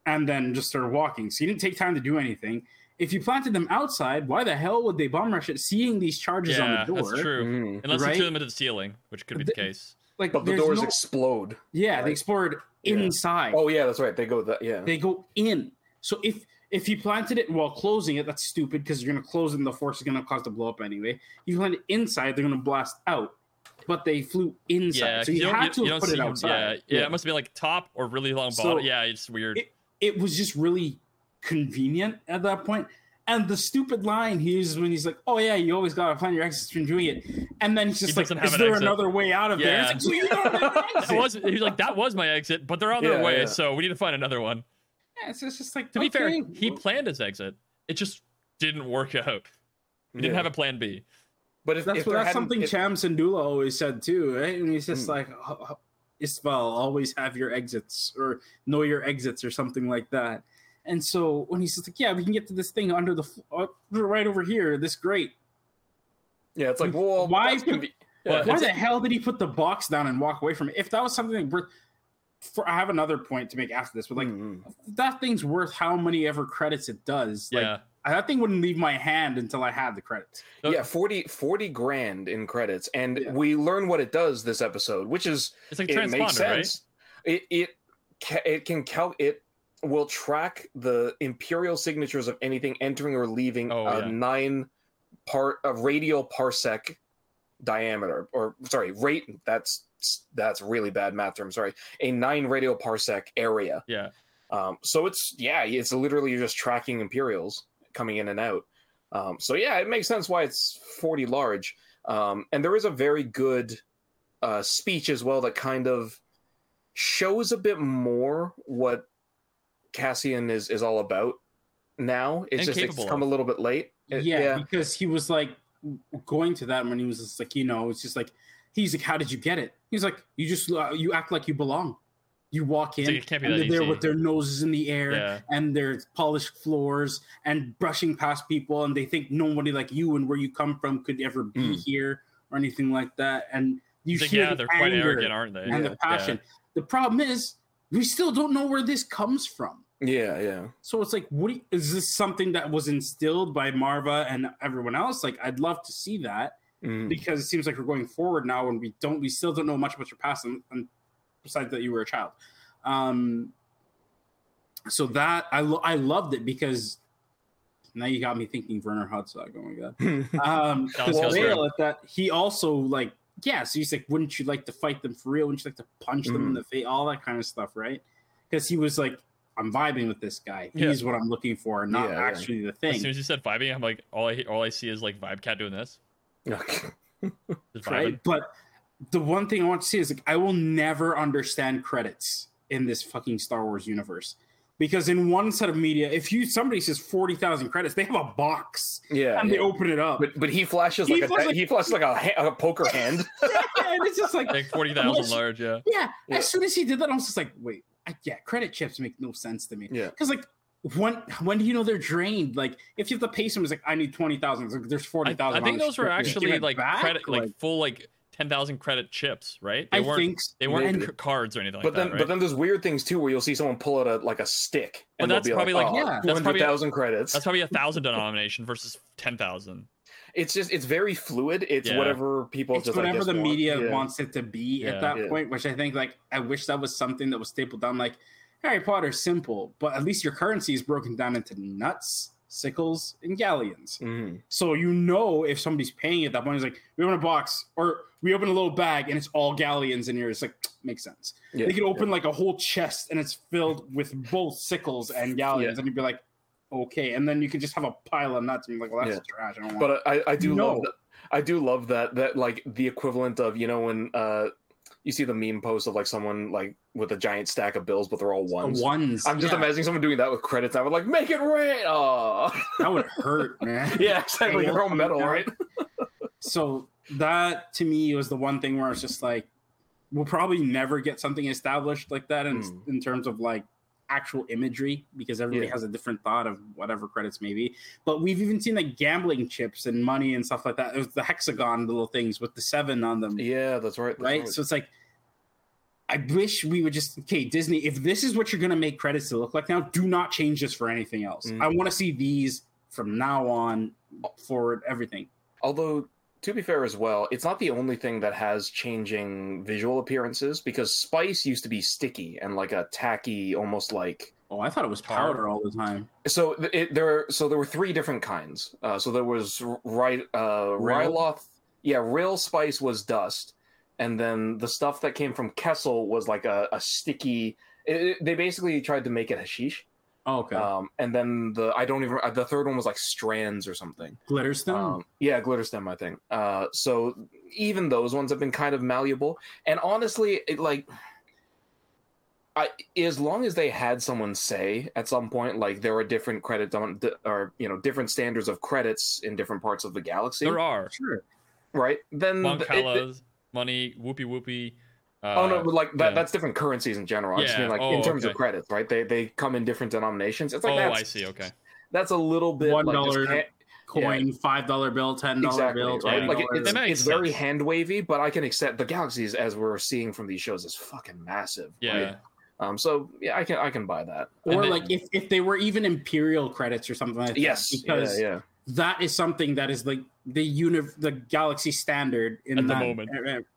and then just started walking so you didn't take time to do anything if you planted them outside why the hell would they bomb rush it seeing these charges yeah, on the door that's true. Mhm. Unless Right? he threw them into the ceiling, which could be the The- case. like But the doors no- explode. yeah right? they explored Yeah. inside Oh yeah, that's right. They go that yeah. they go in so if if you planted it while closing it that's stupid because you're going to close it and the force is going to cause the to blow up anyway you plant it inside they're going to blast out but they flew inside Yeah, so 'cause you, don't- had to you have don't put it outside Yeah, yeah, it must be like top or really long So- bottom. Yeah, it's weird. It- it was just really convenient at that point. And the stupid line he uses when he's like, "Oh yeah, you always gotta plan your exits from doing it," and then he's just like, "Is an there exit. another way out of there?" Yeah. It's like, so you don't have an That exit. was he's like that was my exit, but they're on their Yeah, way, yeah. so we need to find another one. Yeah, so it's just, just like To be fair, he planned his exit. It just didn't work out. He didn't have a plan B. But if, that's if that's hadn't- something if- Cham Syndulla always said too, right? And he's just Hmm. like, "H- h- Isval, always have your exits or know your exits or something like that. And so when he's just like, "Yeah, we can get to this thing under the uh, right over here, this grate," yeah, it's like well, Why Yeah, Why the hell did he put the box down and walk away from it? If that was something worth, for I have another point to make after this, but like Mhm. that thing's worth how many ever credits it does. Like yeah. That thing wouldn't leave my hand until I had the credits. Yeah 40, 40 grand in credits and Yeah. we learn what it does this episode which is It's like it makes transponder, right? sense it it ca- it can cal it will track the imperial signatures of anything entering or leaving Oh, a yeah. nine part a radial parsec diameter or sorry rate that's that's really bad math term sorry a nine radial parsec area Yeah. um, so it's yeah, it's literally just tracking Imperials coming in and out. Um, so yeah, it makes sense why it's forty large. Um, and there is a very good uh, speech as well that kind of shows a bit more what Cassian is is all about. Now it's And just it's come of. a little bit late. It- yeah, because he was like going to that when he was just like, you know, it's just like he's like, "How did you get it?" He's like, "You just uh, you act like you belong. You walk in, It's like, it can't be and they're there with their noses in the air." Yeah. and their polished floors and brushing past people and they think nobody like you and where you come from could ever be Mm. here or anything like that and you It's hear yeah, the they're quite anger arrogant, aren't they? and Yeah. the passion the problem is we still don't know where this comes from yeah, yeah. so it's like what you- is this something that was instilled by marva and everyone else like i'd love to see that Mm. because it seems like we're going forward now and we don't we still don't know much about your past and, and besides that you were a child. Um, so that I lo- I loved it because now you got me thinking Werner Herzog. Oh my god. Um, Dallas well, Cowboys. At that he also like yeah. So he's like, wouldn't you like to fight them for real? Wouldn't you like to punch them in the face? All that kind of stuff, right? Because he was like, I'm vibing with this guy. Yeah. He's what I'm looking for, not Yeah, yeah. actually the thing. As soon as you said vibing, I'm like, all I all I see is like Vibe Cat doing this. Just right? But the one thing I want to see is like I will never understand credits in this fucking Star Wars universe. Because in one set of media, if you somebody says forty thousand credits, they have a box yeah, and they open it up, But but he flashes He like a flashes like- he flashes like a, a poker hand. and it's just like, Like forty thousand large, yeah. yeah. Yeah. As soon as he did that, I was just like, wait, I, yeah, credit chips make no sense to me. Yeah. because like when when do you know they're drained? Like if you have to pay someone, it's like I need twenty thousand. Like there's I, forty thousand. I think those were actually like back? credit, like, full like ten thousand credit chips, right? They I weren't think they weren't maybe. cards or anything like but then that, right? but then there's weird things too where you'll see someone pull out a like a stick and they'll that's be probably like, like- oh, yeah, that's probably- 200,000 credits. That's probably a thousand denomination versus ten thousand. it's just it's very fluid. It's Yeah. whatever people it's just I whatever guess, the want. media Yeah. wants it to be Yeah. at that Yeah. point, which I think like I wish that was something that was stapled down. Like Harry Potter, simple, but at least your currency is broken down into nuts, sickles, and galleons. Mhm. So you know if somebody's paying at that point, it's like we open a box or we open a little bag and it's all galleons in here. It's like makes sense. Yeah. They could open like a whole chest and it's filled with both sickles and galleons, Yeah. and you'd be like, okay. And then you could just have a pile of nuts and be like, well, that's Yeah. trash. I don't want. But I, I do No. love that. I do love that that like the equivalent of you know when uh you see the meme post of like someone like with a giant stack of bills but they're all ones. ones. I'm just yeah, imagining someone doing that with credits. I would like make it rain. Oh, that would hurt, man. yeah, exactly. They're all metal, right? so that to me was the one thing where I was just like, we'll probably never get something established like that in, Mm. in terms of like actual imagery because everybody Yeah. has a different thought of whatever credits may be. But we've even seen like gambling chips and money and stuff like that. It was the hexagon little things with the seven on them, Yeah, that's right. that's right? So it's like, I wish we would just okay, Disney. If this is what you're gonna make credits to look like now, do not change this for anything else. Mm. I want to see these from now on forward. Everything. Although, to be fair as well, it's not the only thing that has changing visual appearances because spice used to be sticky and like a tacky, almost like. Oh, I thought it was powder all the time. So it, there, so there were three different kinds. Uh, so there was right, uh? Ryloth. Yeah, ryll spice was dust, and then the stuff that came from Kessel was like a, a sticky. It, it- they basically tried to make it hashish. Oh, okay. Um, and then the I don't even the third one was like strands or something. Glitter stone. Um, yeah, glitterstim, I think. Uh, so even those ones have been kind of malleable. And honestly, it like, I as long as they had someone say at some point like there are different credit on or you know different standards of credits in different parts of the galaxy, There are sure. right? Then Mon th- money, whoopee whoopee. Uh, Oh no, but like that, yeah. that's different currencies in general. I just Yeah, mean like oh, in terms okay. of credits, right? They they come in different denominations. It's like oh, I see. Okay. that's a little bit One like just dollar ha- Coin, five dollar bill, ten dollar exactly bill, right. twenty Like it- it's, it's very sense. hand wavy, but I can accept the galaxies as we're seeing from these shows is fucking massive. Yeah. right? Um. So yeah, I can I can buy that. or then- like if, if they were even imperial credits or something like that. Yes. because yeah. Yeah. That is something that is like the uni- the galaxy standard in At the moment.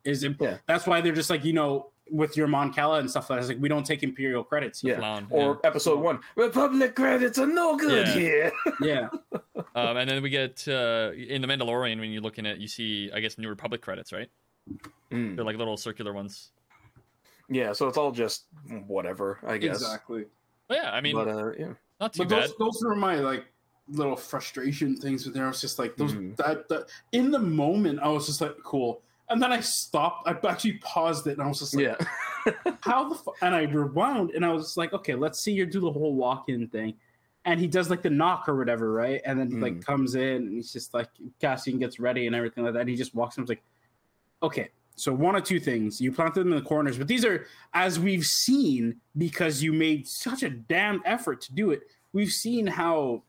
is imp- Yeah. that's why they're just like you know with your Mon Cala and stuff like that. It's like we don't take imperial credits. Yeah. Clown, Or episode one, Republic credits are no good Yeah. here. yeah, Um, and then we get uh, in the Mandalorian when you're looking at you see I guess New Republic credits, right? Mm. They're like little circular ones. Yeah. So it's all just whatever, I guess. exactly. But yeah, I mean, But uh, yeah. not too But bad. those those were my like little frustration things with there. I was just like those Mhm. that, that in the moment I was just like cool. And then I stopped. I actually paused it, and I was just like, Yeah. how the fu-? and I rewound and I was like, okay, let's see you do the whole walk-in thing. And he does like the knock or whatever, right? And then he like Mm. comes in and he's just like Cassian gets ready and everything like that. And he just walks in and was like, okay, so one or two things. You planted them in the corners, but these are as we've seen, because you made such a damn effort to do it, we've seen how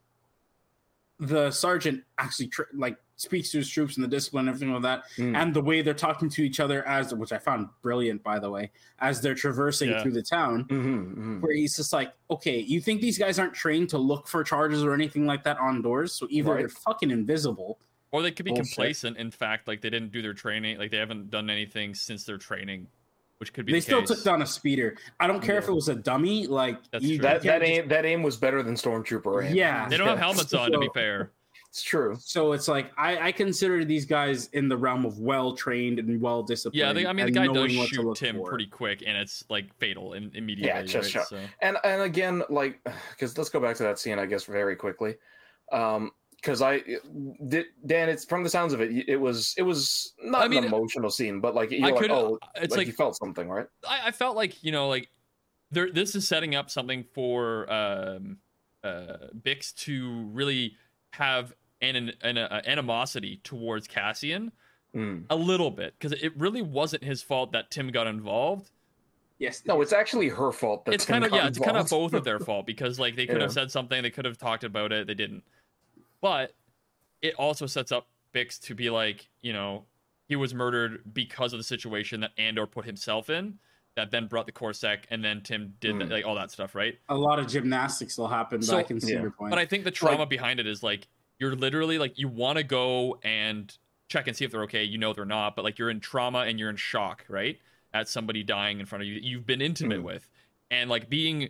the sergeant actually tr- like speaks to his troops and the discipline and everything like that Mm. and the way they're talking to each other as which I found brilliant by the way as they're traversing Yeah. through the town Mhm, mhm. where he's just like okay you think these guys aren't trained to look for charges or anything like that on doors so either Right. they're fucking invisible Or they could be Bullshit. complacent. In fact, like they didn't do their training, like they haven't done anything since their training. Which could be they the still case. took down a speeder. I don't care if it was a dummy. Like you true. That can't that just- aim that aim was better than Stormtrooper aim. Yeah. They don't have helmets on, to be fair. It's true. So it's like I, I consider these guys in the realm of well trained and well disciplined. Yeah, they, I mean, the guy does what shoot look Timm for. pretty quick, and it's like fatal and immediately. Yeah, just right? shot. So, And and again, like, because let's go back to that scene, I guess, very quickly. Um, because I did, Dan. It's from the sounds of it, it was it was not I mean, an emotional scene, but like you're I like, could. oh, it's like, like you felt something, right? I, I felt like you know, like there. This is setting up something for um, uh, Bix to really have an, an, an uh, animosity towards Cassian Mm. a little bit because it really wasn't his fault that Timm got involved. Yes. No, it's actually her fault. That it's Timm kind of got yeah, it's kind of both of their fault because like they could have said something, they could have talked about it, they didn't. But it also sets up Bix to be like, you know, he was murdered because of the situation that Andor put himself in, that then brought the Corsec, and then Timm did that, Mm. like all that stuff, right? a lot of gymnastics will happen, but I can see Yeah. your point. But I think the trauma behind it is like you're literally like you want to go and check and see if they're okay. You know they're not, but like you're in trauma and you're in shock, right? At somebody dying in front of you that you've been intimate Mm. with, and like being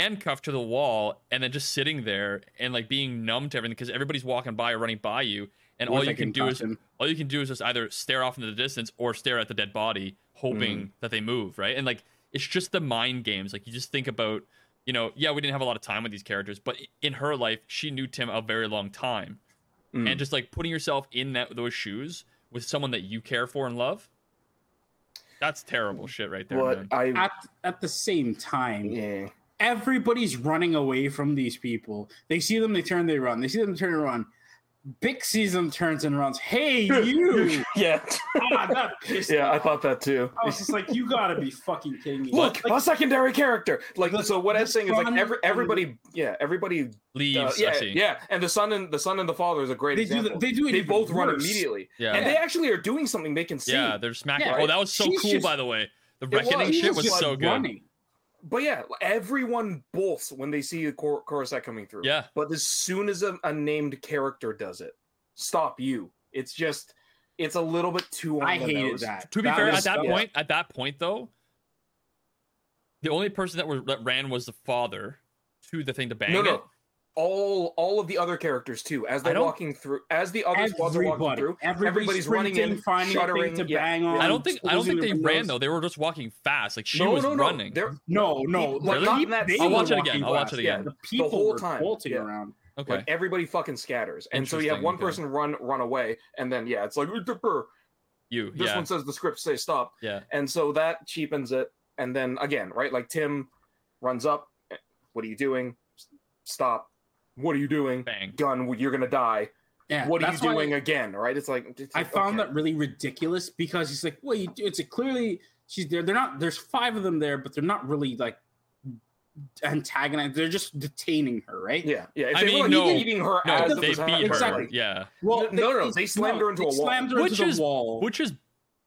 handcuffed to the wall and then just sitting there and like being numb to everything because everybody's walking by or running by you, and Or all you thinking can do is caution. all you can do is just either stare off into the distance or stare at the dead body, hoping that they move, right? And like it's just the mind games. Like you just think about, you know, yeah, we didn't have a lot of time with these characters, but in her life, she knew Timm a very long time, Mm. and just like putting yourself in that those shoes with someone that you care for and love. That's terrible shit right there, What man. I at at the same time, yeah. Everybody's running away from these people. They see them, they turn, they run. They see them, turn and run. Bix sees them, turns and runs. Hey, you! yeah, ah, that pissed me yeah. I thought that too. I was just like, you gotta be fucking kidding me. Look, Like, a secondary character. Like, the- so what I'm saying is like every everybody, yeah, everybody, uh, Leaves. I yeah, see. yeah, and the son and the son and the father is a great they do. example. The, they do it. they even both run immediately, Yeah. and they actually are doing something they can see. Yeah, they're smacking. Yeah, oh, that was so she's cool, just- by the way. The reckoning She's shit was just so good. running. But yeah, everyone bolts when they see the Cor- Coruscant coming through. Yeah. But as soon as a, a named character does it, stop you. It's just, it's a little bit too. On I the hated nose. that. To be That fair, was at that so- point, at that point though, the only person that were that ran was the father to the thing to bang No, it. No. All, all of the other characters too. As they're walking through, as the other squads are walking through, everybody's, everybody's running in, sprinting, finding a shuddering. thing to yeah. bang on. I don't think I don't think they closing ran windows. though. They were just walking fast. Like she no, was no, no. running. They're, No, no, Like, Really? not that. I'll watch it again. I'll watch it again. The people whole time, bolting yeah. around. Okay. Like everybody fucking scatters, and so you have one okay. person run run away, and then yeah, it's like you. this Yeah. one says the script say stop, Yeah. and so that cheapens it. And then again, right, like Timm runs up, what are you doing? Stop. What are you doing? Bang. Gun, you're gonna die. Yeah, what are you that's why doing again? Right? It's like it's I like, found okay. that really ridiculous because he's like, well, you, it's a clearly she's there. They're not. There's five of them there, but they're not really like antagonizing. They're just detaining her, right? Yeah, yeah. If I they mean, were like no, beating her No, as they it was beat her. Exactly. Yeah. Well, No, no, no, they slammed her into a wall. Her Which into is- the wall. Which is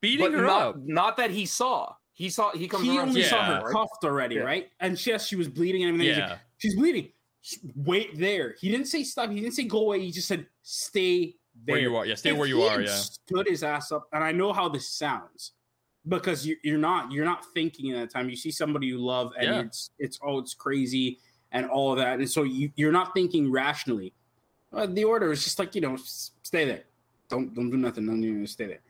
beating but her not up. not that he saw. He saw he comes he around. only to saw Yeah. her cuffed already, Yeah. right? And she, yes, she was bleeding and everything. He's like, Yeah. she's bleeding. Wait there. He didn't say stop. He didn't say go away. He just said stay there. Where you are. Yeah. Stay If where you are. Yeah. Stood his ass up, and I know how this sounds because you, you're not you're not thinking in that time. You see somebody you love, and Yeah. it's it's oh it's crazy and all of that, and so you you're not thinking rationally. Uh, the order is just like you know, stay there. Don't don't do nothing. Don't even stay there.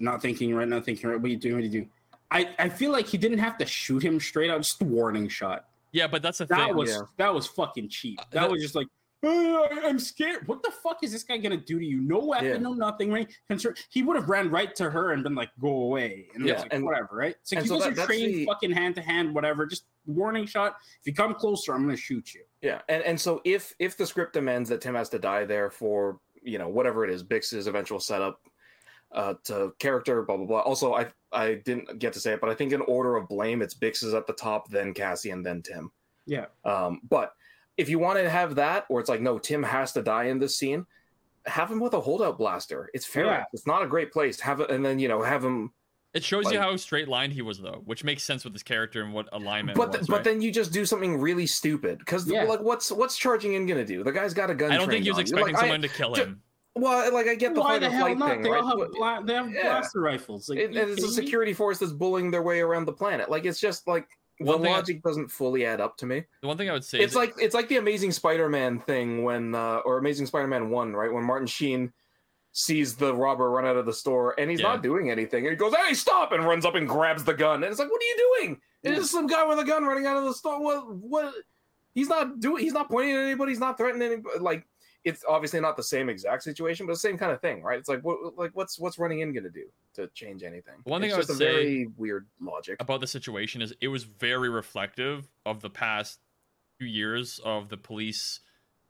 Not thinking right. Not thinking right. What are you doing? What are you doing? I, I feel like he didn't have to shoot him straight out, just a warning shot. Yeah, but that's the That thing. was yeah. that was fucking cheap. Uh, That that- was just like, "Oh, I- I'm scared. What the fuck is this guy gonna do to you? No weapon, Yeah. no nothing, right? Concern. He would have ran right to her and been like, "Go away," and Yeah, like, and- whatever, right? It's like and you so guys that- are that's trained, the- fucking hand to hand, whatever. Just warning shot. If you come closer, I'm gonna shoot you. Yeah, and and so if if the script demands that Timm has to die there for you know whatever it is, Bix's eventual setup uh, to character, blah blah blah. Also, I I didn't get to say it, but I think in order of blame, it's Bix is at the top, then Cassie, and then Timm. Yeah. Um, but if you want to have that, or it's like no, Timm has to die in this scene, have him with a holdout blaster. It's fair. Yeah. It's not a great place. Have it, and then you know have him. It shows you how straight lined he was, though, which makes sense with his character and what alignment. But was, th- but right? then you just do something really stupid because Yeah. like what's what's charging in gonna do? The guy's got a gun. I don't think he was on. Expecting like, I- someone to kill ju- him. Well, like I get the Why fight the or flight not? thing, They right? all have, bla- they have Yeah. blaster rifles. Like, and, and it's a kidding me? security force that's bullying their way around the planet. Like it's just like the One thing I- logic doesn't fully add up to me. The one thing I would say It's is like it's like the Amazing Spider-Man thing when, uh, or Amazing Spider-Man One, right? When Martin Sheen sees the robber run out of the store and he's Yeah. not doing anything, and he goes, "Hey, stop!" and runs up and grabs the gun, and it's like, "What are you doing?" It's just some guy with a gun running out of the store. What? What? He's not doing. He's not pointing at anybody. He's not threatening anybody. Like it's obviously not the same exact situation, but the same kind of thing, right? It's like what? Like what's what's running in going to do to change anything? One thing it's I would a say very weird logic. about the situation is it was very reflective of the past few years of the police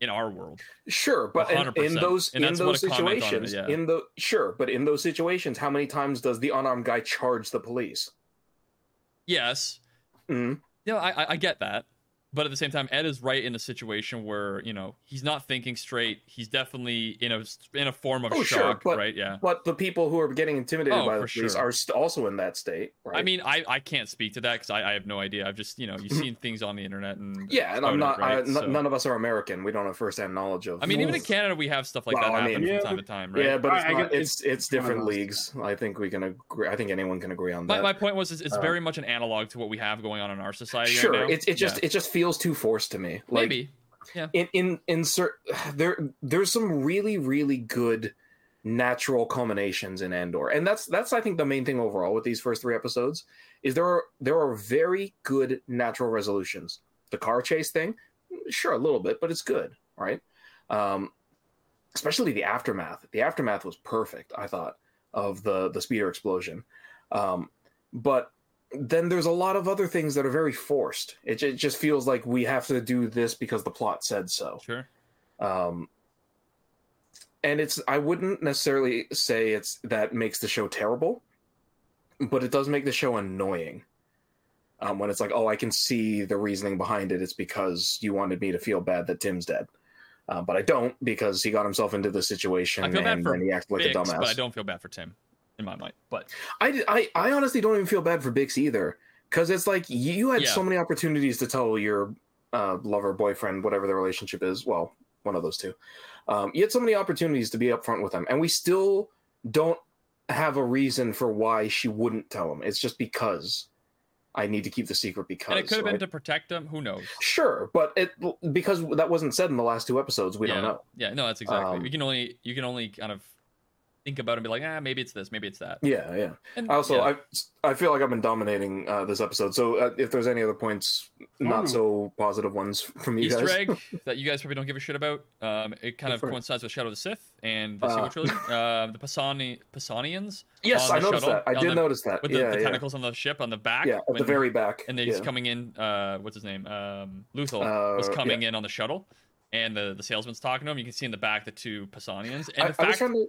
in our world. Sure, but in, in those And in those what a comment on it, situations, yeah. in the sure, but in those situations, how many times does the unarmed guy charge the police? Yes, mm-hmm. you know, I, I- I get that, but at the same time, Ed is right in a situation where you know he's not thinking straight. He's definitely in a in a form of Oh, sure, shock, but- right? Yeah. But the people who are getting intimidated Oh, by the for police sure. are st- also in that state, right? I mean, I, I can't speak to that because I, I have no idea. I've just you know you've seen things on the internet and Mm-hmm. yeah, and I'm not. Right? n- So- None of us are American. We don't have firsthand knowledge of. I mean, even in Canada, we have stuff like well, that I happen mean- from Yeah, time but- to time, right? yeah, but it's I- I not, get- it's it's- it's it's one of different leagues. I think we can agree. I think anyone can agree on My, that. my point was, is it's Uh, very much an analog to what we have going on in our society. sure, right now. it it just Yeah. it just feels too forced to me. Like, maybe in in insert there there's some really really good natural culminations in Andor, and that's that's I think the main thing overall with these first three episodes is there are there are very good natural resolutions. The car chase thing, sure a little bit, but it's good, right? Um, especially the aftermath. The aftermath was perfect, I thought, of the the speeder explosion. Um, but then there's a lot of other things that are very forced. It, it just feels like we have to do this because the plot said so. sure. Um, and it's I wouldn't necessarily say it's that makes the show terrible, but it does make the show annoying. Um, when it's like, oh, I can see the reasoning behind it. It's because you wanted me to feel bad that Timm's dead, uh, but I don't because he got himself into the situation I feel bad and then he acted like a dumbass. but I don't feel bad for Timm, in my mind. But I, I, I honestly don't even feel bad for Bix either, because it's like you had Yeah. so many opportunities to tell your uh, lover, boyfriend, whatever the relationship is. Well, one of those two. Um, you had so many opportunities to be upfront with them, and we still don't have a reason for why she wouldn't tell him. It's just because I need to keep the secret because. and it could have right? been to protect him. Who knows? Sure, but it because that wasn't said in the last two episodes, we yeah. don't know. Yeah, no, that's exactly. Um, you can only you can only kind of think about it and be like, ah, maybe it's this, maybe it's that. Yeah, yeah. And, I also yeah. I I feel like I've been dominating uh, this episode. So uh, if there's any other points, not Oh. so positive ones from you Easter guys. egg that you guys probably don't give a shit about. Um, it kind Go of for it. coincides with Shadow of the Sith and the Uh. sequel trilogy. Uh, the Pisani Pisanians yes, I noticed shuttle, that. I did the- notice that. with the, yeah, the yeah. tentacles on the ship on the back. Yeah, at the very back. and then yeah. he's coming in. Uh, what's his name? Um, Luthen Uh, was coming in on the shuttle, and the the salesman's talking to him. You can see in the back the two Pisanians, and I, the I was fact trying to.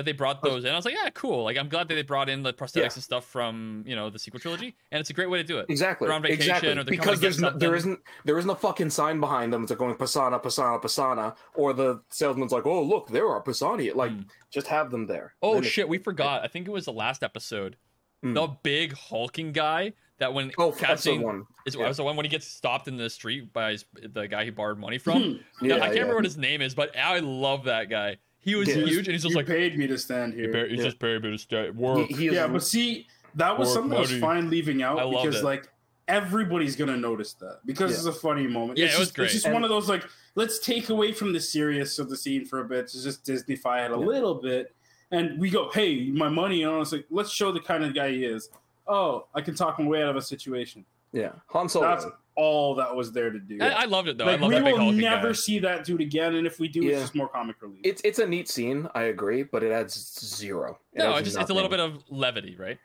That they brought those in, I was like, yeah, cool. Like I'm glad that they brought in the prosthetics Yeah. and stuff from you know the sequel trilogy, and it's a great way to do it. Exactly. They're on vacation exactly. or because there's no, there isn't there isn't a fucking sign behind them. It's like going Pasaana, Pasaana, Pasaana, or the salesman's like, "Oh, look, there are Pasani." Like, Hmm. just have them there. Oh Then it- shit, we forgot. I think it was the last episode. Hmm. The big hulking guy that when Oh, catching one. is yeah. the one when he gets stopped in the street by his, the guy he borrowed money from. Yeah, I can't yeah. remember what his name is, but I love that guy. He was Yeah. huge, and he's just you like, paid me to stand here. he's Yeah. just paid bit of sta- He, work. he is, yeah, but see, that was Work something that was fine leaving out I loved because it. like everybody's gonna notice that because Yeah. it's a funny moment. Yeah, it's it was just, great. It's just And- one of those like let's take away from the serious of the scene for a bit to just Disneyfy it a Yeah. little bit, and we go, hey, my money, and I was like, let's show the kind of guy he is. Oh, I can talk my way out of a situation. yeah, Han Solo. That's all that was there to do. I, I loved it though. like I love we that will hulking never guy. see that dude again, and if we do, Yeah. it's just more comic relief. it's it's a neat scene. I agree, but it adds zero. It No, adds it's just it's a little bit of levity, right?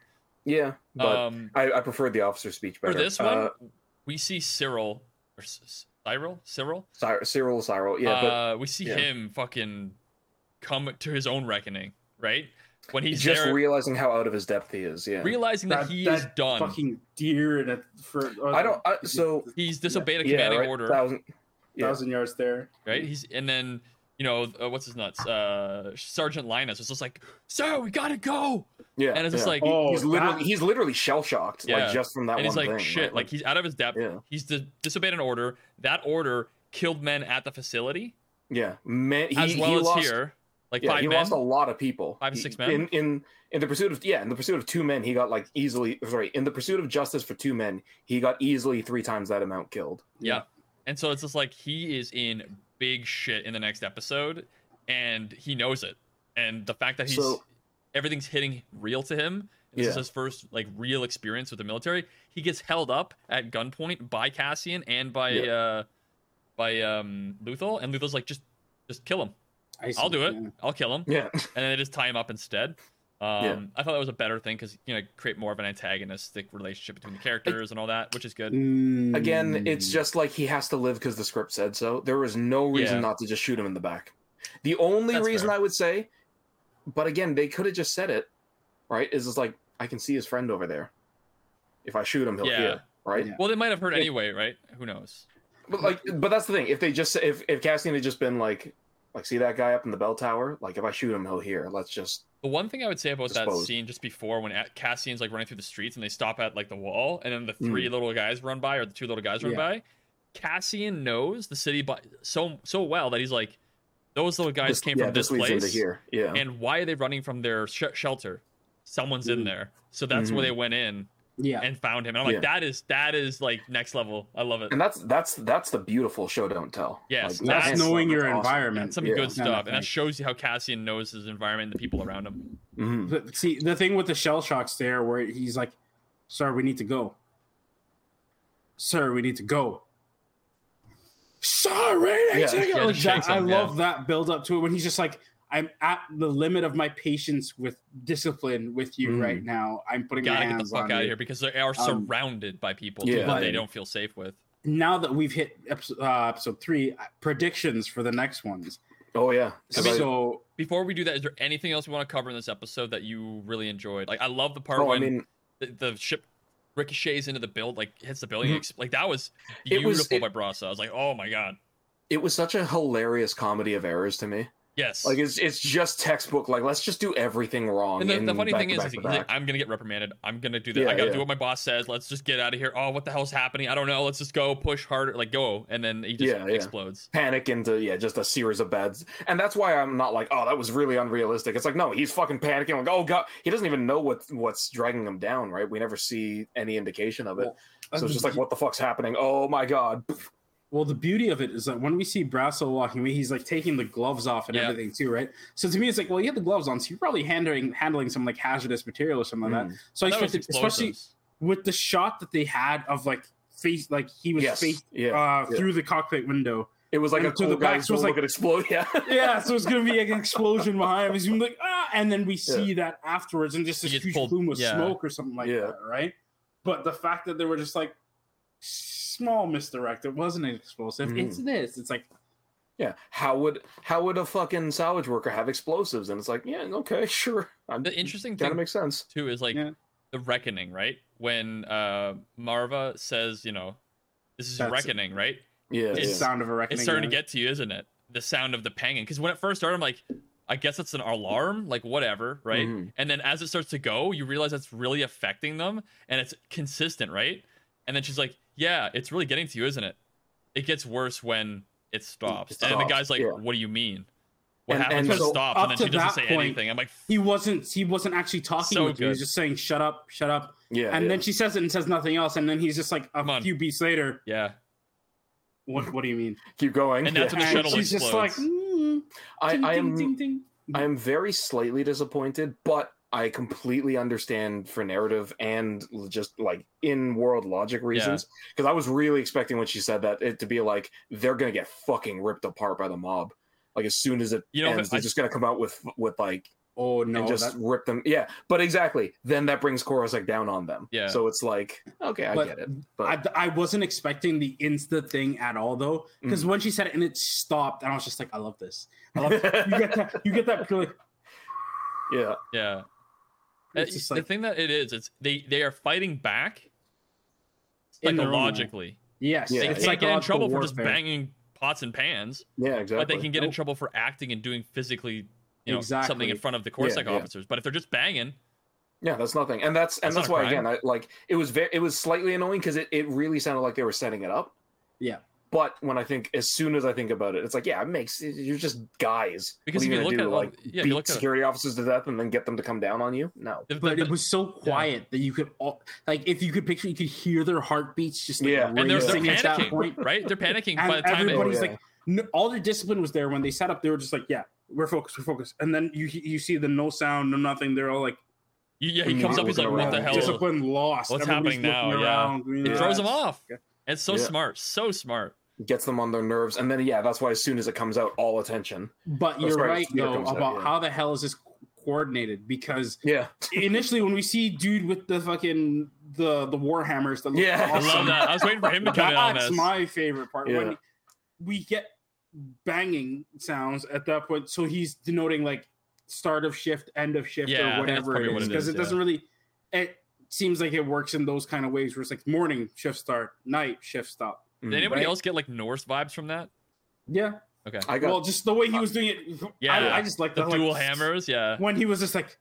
Yeah, but um, I, I preferred the officer speech better. for this one, Uh, we see Syril or C- C- Syril, Syril. Cy- Syril, Syril. Yeah, but uh, we see yeah. him fucking come to his own reckoning, right? When he's just there, realizing how out of his depth he is. Yeah, realizing that, he is done. Fucking deer and a for. I don't. I, so He's disobeyed a yeah, commanding right, order, Thousand, yeah. thousand yards there. right? He's and then you know uh, what's his nuts? Uh, Sergeant Linus was just like, "Sir, we gotta go," yeah, and it's just yeah. like, Oh, he's literally that- he's literally shell shocked, Yeah. like just from that and one he's like, thing. "Shit!" right? Like he's out of his depth. yeah, He's dis- disobeyed an order. That order killed men at the facility yeah. Man, he, as well he as lost, here. Like yeah, five he men. lost a lot of people. Five He- six men? in in in the pursuit of yeah, in the pursuit of two men, he got like easily sorry. In the pursuit of justice for two men, he got easily three times that amount killed. Yeah. And so it's just like he is in big shit in the next episode and he knows it. And the fact that he's So- everything's hitting real to him, this is his first like real experience with the military. He gets held up at gunpoint by Cassian and by Yeah. uh by um Luthen and Luthen's like just just kill him. I see, I'll do it. yeah. I'll kill him. Yeah, And then they just tie him up instead. Um, Yeah. I thought that was a better thing because you know create more of an antagonistic relationship between the characters and all that, which is good. Mm. again, it's just like he has to live because the script said so. There was no reason Yeah. not to just shoot him in the back. The only That's reason fair. I would say, but again, they could have just said it, right? Is it's like I can see his friend over there. If I shoot him, he'll Yeah. hear, right? Yeah. Well, they might have heard It- anyway, right? Who knows? But like, but that's the thing. If they just if if Cassian had just been like, like, see that guy up in the bell tower? Like, if I shoot him, he'll hear. Let's just The one thing I would say about that scene just before when Cassian's like running through the streets and they stop at like the wall and then the Hmm. three little guys run by or the two little guys run Yeah. by, Cassian knows the city by so so well that he's like, those little guys this- came yeah, from this place, here. Yeah, and why are they running from their sh- shelter? Someone's in Mm. there, so that's where Mhm. they went in yeah. and found him. And I'm like, that is that is like next level. I love it. and that's that's that's the beautiful show. Don't tell. Yes, Like, that's That's knowing your awesome. environment. That's some Yeah. good No, no, stuff, and that shows you how Cassian knows his environment and the people around him. Mhm. See, the thing with the shell shocks there, where he's like, "Sir, we need to go. Sir, we need to go." Sorry, Yeah. yeah, Yeah, like that, shakes I him, love that build up to it when he's just like, "I'm at the limit of my patience with discipline with you Mhm. right now. I'm putting my Gotta get the fuck on out of here because they are Um, surrounded by people yeah. that they don't feel safe with. Now that we've hit episode, uh, episode three, uh, predictions for the next ones. Oh yeah. I mean, so Before we do that, is there anything else we want to cover in this episode that you really enjoyed? Like, I love the part oh, I when mean, the, the ship ricochets into the build, like hits the building. Mhm. Like that was It beautiful was- it- by Brasso. I was like, oh my god, it was such a hilarious comedy of errors to me. Yes. Like it's it's just textbook. Like let's just do everything wrong. and the, the funny thing is, is like. I'm gonna get reprimanded. I'm gonna do that. Yeah, I gotta yeah. do what my boss says. Let's just get out of here. Oh, what the hell's happening? I don't know. Let's just go push harder. Like go, and then he just yeah. explodes. panic into yeah, just a series of beds, and that's why I'm not like, oh, that was really unrealistic. It's like no, he's fucking panicking. Like oh god, he doesn't even know what what's dragging him down. Right? We never see any indication of it. Well, so it's just like, what the fuck's happening? Oh my god. Well, the beauty of it is that when we see Brasso walking away, he's like taking the gloves off and Yeah. everything too, right? So to me, it's like, well, you had the gloves on, so you're probably handling handling some like hazardous material or something like that. Mm. So I That was expected, especially with the shot that they had of like face, like he was Yes. face Yeah. uh, yeah. through the cockpit window. It was like and a to the back, guy's so it's soul like- an explode. Yeah. Yeah, so it's gonna be like an explosion behind him. He's like, ah, and then we see that afterwards, and just He this huge pulled- plume of smoke or something like that, right? But the fact that they were just like small misdirect, it wasn't an explosive. Mhm. It's this. It's like Yeah. How would how would a fucking salvage worker have explosives? And it's like, yeah, okay, sure. I'm, The interesting gotta thing make sense. too is like Yeah. the reckoning, right? When uh Maarva says, you know, this is your That's it. reckoning, right? Yeah. it's It's- yeah. sound of a reckoning. It's starting to get to you, isn't it? The sound of the panging. Because when it first started, I'm like, I guess it's an alarm, like whatever, right? Mhm. And then as it starts to go, you realize that's really affecting them and it's consistent, right? And then she's like, Yeah, it's really getting to you, isn't it? It gets worse when it stops. It and the guy's like, yeah. What do you mean? What And- happens and when so it stops? And then she doesn't say point, anything. I'm like, He wasn't. He wasn't actually talking So with you. He was just saying, "Shut up, shut up." Yeah. and yeah. then she says it and says nothing else. And then he's just like a Come on. few beats later. Yeah. What? What do you mean? keep going. And that's yeah. when the And shuttle she's just like, mm, I, ding, I ding, am ding, ding. I am very slightly disappointed, but I completely understand for narrative and just like in world logic reasons. Because I was really expecting when she said that it to be like they're gonna get fucking ripped apart by the mob. Like as soon as it You know, ends, I- they're just gonna come out with with like Oh no! and just that- rip them. Yeah, but exactly. Then that brings Corsec down on them. Yeah. So it's like okay, I But get it. But I, I wasn't expecting the insta thing at all though, because Mm. when she said it and it stopped, and I was just like, I love this. I love you get that. You get that. Like, yeah, Yeah. It's Uh, just the thing that it is, it's they they are fighting back In their own way. psychologically. yes, Yeah, They can't get in trouble for just banging pots and pans, yeah, exactly. but they can get in trouble for acting and doing physically, you know, something in front of the Corsec Yeah, yeah. officers. But if they're just banging, Yeah, that's nothing, and that's and That's that's, why crime. again, I like it was very it was slightly annoying because it, it really sounded like they were setting it up. Yeah. But when I think, as soon as I think about it, it's like, yeah, it makes you're just guys. Because what if are you gonna look do, at like like, yeah, beat you look at security officers to death and then get them to come down on you. No. the- But the- it was so quiet that you could all like if you could picture you could hear their heartbeats just like Yeah. and they're, they're racing at that panicking, point. right? They're panicking And by the time it, everybody's Oh, yeah. like no, all their discipline was there when they sat up they were just like yeah we're focused we're focused and then you you see the no sound no nothing they're all like yeah, he comes up, he's like, "What the hell?" discipline lost What's Everybody's happening now? looking Yeah. around, green It throws lights. them off. It's so Yeah. smart, so smart. Gets them on their nerves, and then yeah, that's why as soon as it comes out, all attention. but That's you're right, right though comes out, about yeah. how the hell is this coordinated because Yeah, initially when we see dude with the fucking the the warhammers that look Yeah. I love that. I was waiting for him to come in on That's this. my favorite part. Yeah. When we get banging sounds at that point, so he's denoting like start of shift, end of shift, Yeah, or whatever it is it what is. it Because it doesn't yeah. really. It seems like it works in those kind of ways where it's like morning shift start, night shift stop. Mm. Did anybody right? else get like Norse vibes from that? Yeah. Okay. I got Well, just the way he was doing it. Yeah. I, I just like the the dual like, hammers, yeah. when he was just like.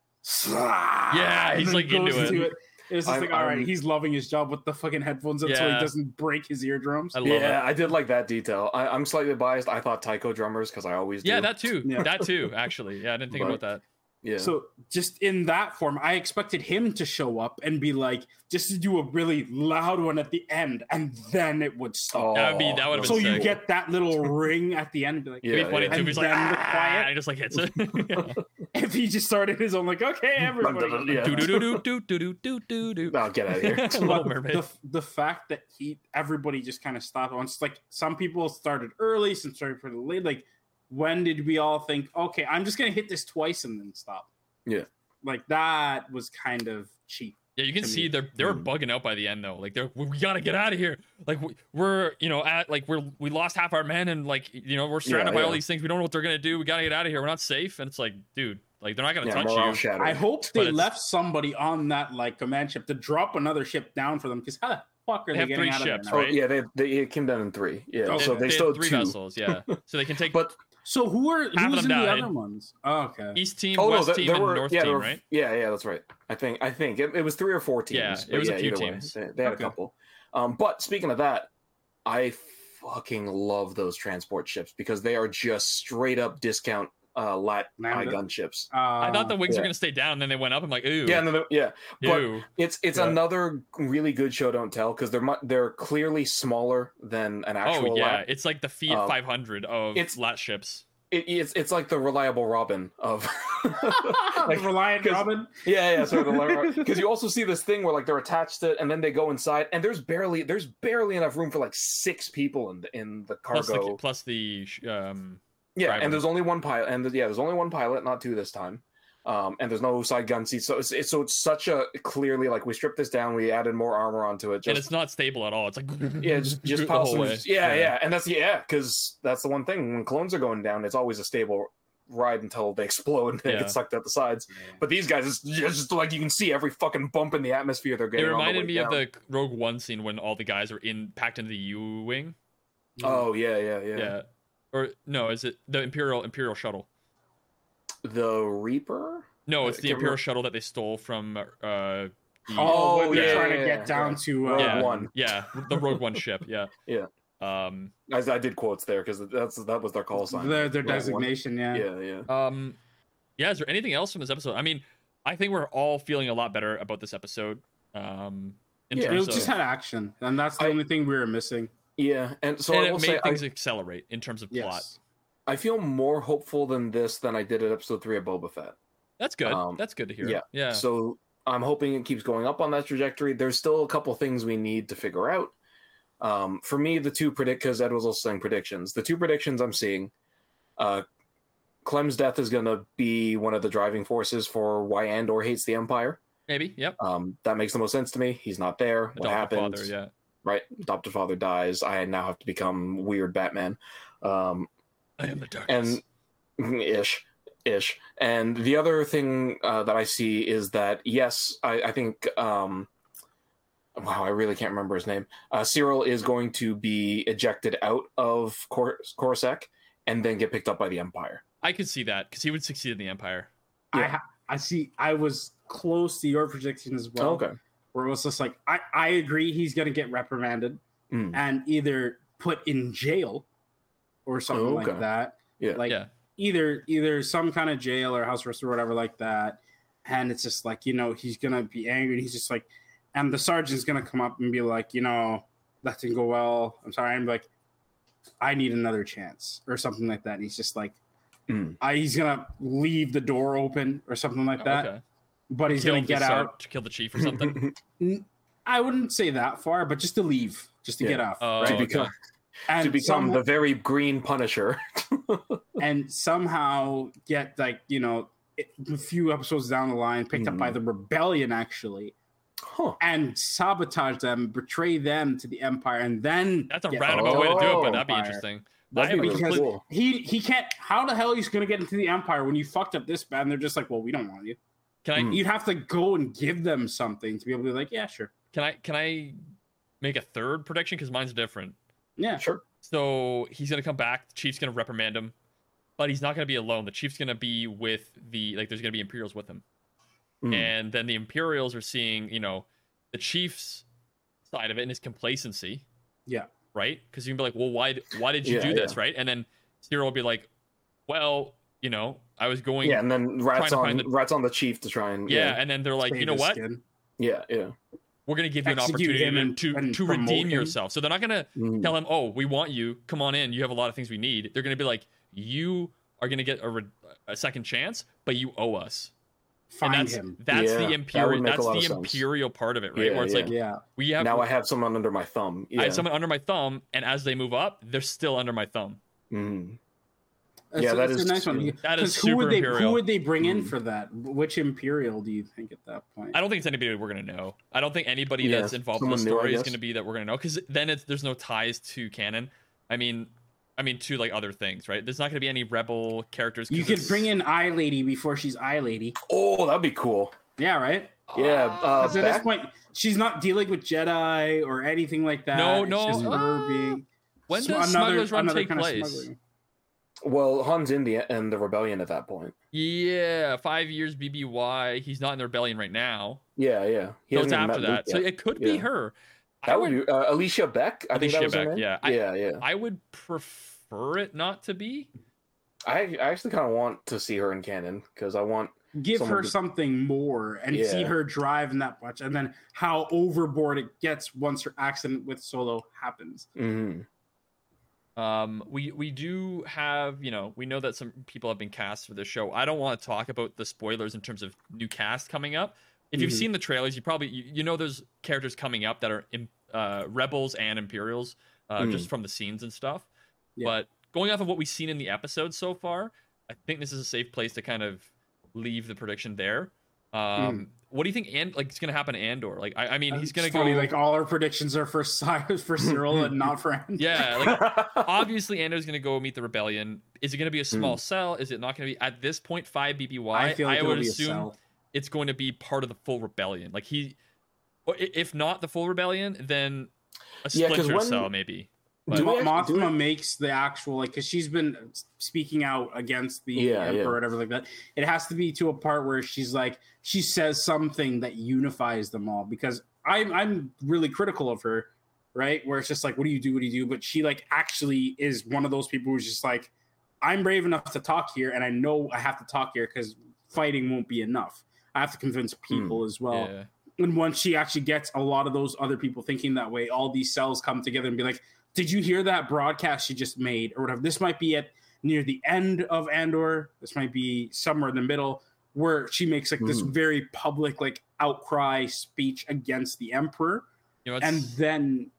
Yeah, he's, then like, goes into it. It was just I'm- like, all right, I'm- he's loving his job with the fucking headphones in so he doesn't break his eardrums. I love yeah, it. I did like that detail. I, I'm slightly biased. I thought taiko drummers because I always do. Yeah, that too. Yeah. That too, actually. Yeah, I didn't think But- about that. Yeah. So just in that form, I expected him to show up and be like, just to do a really loud one at the end, and then it would stop. That would be- that would've so been you sick. get that little ring at the end, and be like, Yeah, It'd be funny yeah. And He's like, then the ah, quiet- and just like hits it. if he just started his own, like, okay, everybody. Yeah. do do do do do do do do do. I'll get out of here. The, the fact that he everybody just kind of stopped once like some people started early some started pretty late like when did we all think okay i'm just gonna hit this twice and then stop Yeah. like that was kind of cheap Yeah, you can see me. they're they were Mm. bugging out by the end though. Like they're we we gotta get out of here. Like we- we're you know at like we're we lost half our men and like you know we're surrounded Yeah, by all these things. We don't know what they're gonna do. We gotta get out of here. We're not safe. And it's like, dude, like they're not gonna yeah, touch morale you. shattered. i hope they left somebody on that like command ship to drop another ship down for them because how the fuck are They they, have getting three out ships, of there Oh now? right? yeah, they, they it came down in three. Yeah, Oh, so okay. they, had still three two. vessels. Yeah, so they can take But so who are Half of who's in them the other ones oh, okay East team, oh no, West there, team, there and were North yeah, team, were- right? Yeah, yeah, that's right. I think I think it, it was three or four teams. Yeah, it was a few either way, teams. They, they had Okay. a couple. Um, but speaking of that, I fucking love those transport ships because they are just straight up discount uh LAAT eye Lambda? gun ships. uh, I thought the wings yeah. were gonna stay down, and then they went up. I'm like, ooh, Yeah, and then the- yeah, but ew. it's it's Yeah. another really good show. Don't tell because they're mu- they're clearly smaller than an actual. Oh yeah, LAAT. it's like the Fiat Um, 500 of it's- LAAT ships. It, it's it's like the reliable Robin of. like, reliant 'cause- robin Yeah, yeah, sort of because you also see this thing where like they're attached to it and then they go inside and there's barely there's barely enough room for like six people in the in the Plus the, cargo. plus the um, yeah, driver. and there's only one pilot and yeah, there's only one pilot, not two this time. Um, and there's no side gun seats, so it's, it's so it's such a clearly like we stripped this down, we added more armor onto it. and it's not stable at all. It's like yeah, just just the pulse whole way. just- yeah, yeah, and that's yeah, because that's the one thing when clones are going down, it's always a stable ride until they explode and they Yeah. get sucked out the sides. But these guys, it's just like you can see every fucking bump in the atmosphere they're It getting. on the reminded way me down. of the Rogue One scene when all the guys are in packed into the U wing. Oh yeah, yeah, yeah. Yeah. Or no, is it the Imperial Imperial shuttle? The Reaper. No, it's the Imperial remember. shuttle that they stole from uh the- Oh, when Oh, they're yeah, trying yeah, to yeah, get down yeah. to uh, Rogue yeah, One. Yeah, the Rogue One ship. Yeah. Yeah. Um. I, I did quotes there because that's that was their call sign. their, their Rogue One. designation. Yeah. Yeah, yeah. Um. Yeah. Is there anything else from this episode? I mean, I think we're all feeling a lot better about this episode. Um. In Yeah. It terms just of, had action, and that's the I- only thing we were missing. Yeah, and so and it made say I, things accelerate in terms of plot. I feel more hopeful than this than I did at episode three of Boba Fett. That's good. Um, That's good to hear. yeah. Yeah. So I'm hoping it keeps going up on that trajectory. There's still a couple things we need to figure out. Um, for me, the two predict because Ed was also saying predictions. The two predictions I'm seeing, uh, Clem's death is going to be one of the driving forces for why Andor hates the Empire. Maybe. Yep. Um, that makes the most sense to me. He's not there. What happens? father. Yeah. Right, adopted father dies. I now have to become weird Batman. Um, I am the darkness. and ish ish and the other thing uh, that i see is that yes i, I think um wow i really can't remember his name uh, syril is going to be ejected out of Cor- coruscant and then get picked up by the empire I could see that because he would succeed in the Empire. I Yeah. ha- I see. I was close to your prediction as well. okay Where it was just like I I agree he's gonna get reprimanded Mm. and either put in jail or something Oh, like that. Yeah. Like Yeah. either either some kind of jail or house arrest or whatever like that. And it's just like, you know, he's gonna be angry and he's just like and the sergeant's gonna come up and be like, you know, that didn't go well. I'm sorry. I'm like, I need another chance or something like that. And he's just like Mm. I, he's gonna leave the door open or something like that. Oh, Okay. But he's gonna get out. to kill the chief or something. I wouldn't say that far, but just to leave, just to Yeah. get off. Oh, right? to okay. become and to become somehow- the very green Punisher. and somehow get like you know a few episodes down the line picked up by Hmm. the rebellion actually Huh. and sabotage them betray them to the empire and then That's a get- roundabout way to do it, but Oh, that'd be interesting. That'd be would really because cool. he he can't how the hell he's gonna get into the empire when you fucked up this bad and they're just like well we don't want you Can I Hmm. you'd have to go and give them something to be able to be like yeah sure can I can I make a third prediction because mine's different. yeah Sure. So he's gonna come back. The chief's gonna reprimand him, but he's not gonna be alone. The chief's gonna be with the like. There's gonna be Imperials with him, Mm. and then the Imperials are seeing you know the chief's side of it and his complacency. Yeah. Right. Because you can be like, well, why why did you Yeah, do this? yeah. Right. And then Syril will be like, well, you know, I was going. Yeah, and then rats on the- rats on the chief to try and yeah, and then they're like, you know what? skin. yeah, yeah. We're gonna give you an opportunity him and- to and to redeem him. yourself. So they're not gonna Mm. tell him, "Oh, we want you. Come on in. You have a lot of things we need." They're going to be like, "You are going to get a, re- a second chance, but you owe us." find and that's him that's Yeah, the imperial. make a That's lot of the sense. imperial part of it, right? Yeah, Where it's yeah. like yeah we have now I have someone under my thumb. Yeah. I have someone under my thumb, and as they move up, they're still under my thumb. Mm. That's, Yeah, that that's is- a nice one. That is 'Cause who would super they imperial. who would they bring in Mm. for that? Which imperial do you think at that point? I don't think it's anybody we're going to know. I don't think anybody Yeah, that's involved in the someone new, story is going to be that we're going to know because then it's there's no ties to canon. I mean, I mean to like other things, right? There's not going to be any rebel characters. You could it's- bring in Eye Lady before she's Eye Lady. Oh, that'd be cool. Yeah, right. Yeah. Uh, 'Cause at this point, she's not dealing with Jedi or anything like that. No, It's no, just her uh, being When does another- Smuggler's Run another take kind of place? Smuggling. well, Han's in the and the rebellion at that point. Yeah, five years BBY. He's not in the rebellion right now. Yeah, yeah. He So it's after that. Luke So it could be Yeah. her. I that would be uh, Alecia Beck. I think that Alecia was Beck, yeah. I- yeah, yeah. I would prefer it not to be. I, I actually kind of want to see her in canon because I want. Give her to- something more and see her drive in that much, and then how overboard it gets once her accident with Solo happens. mhm. Um, we we do have you know we know that some people have been cast for this show. I don't want to talk about the spoilers in terms of new cast coming up. If you've Mhm. seen the trailers, you probably you, you know there's characters coming up that are uh, rebels and Imperials, uh, Mm. just from the scenes and stuff. Yeah. But going off of what we've seen in the episode so far, I think this is a safe place to kind of leave the prediction there. Um, mm. What do you think? And like, it's gonna happen to Andor? Like, I, I mean, uh, he's gonna It's go. funny, like all our predictions are for Cyrus for Syril and not for Andor. yeah, like obviously Andor's gonna go meet the rebellion. Is it gonna be a hmm. small cell? Is it not gonna be at this point five BBY? I feel like it'll would assume it's going to be part of the full rebellion. Like he, if not the full rebellion, then a Yeah, 'cause splinter when- cell maybe. Do Mo- actually- do Mothma we- makes the actual like because she's been speaking out against the Yeah, emperor yeah. or whatever like that. It has to be to a part where she's like she says something that unifies them all because I'm I'm really critical of her, right? Where it's just like, what do you do? What do you do? But she like actually is one of those people who's just like, I'm brave enough to talk here, and I know I have to talk here because fighting won't be enough. I have to convince hmm, people as well yeah. and once she actually gets a lot of those other people thinking that way, all these cells come together and be like, "Did you hear that broadcast she just made, or whatever?" This might be at near the end of Andor. This might be somewhere in the middle where she makes like this Hmm. very public like outcry speech against the emperor, You know, and then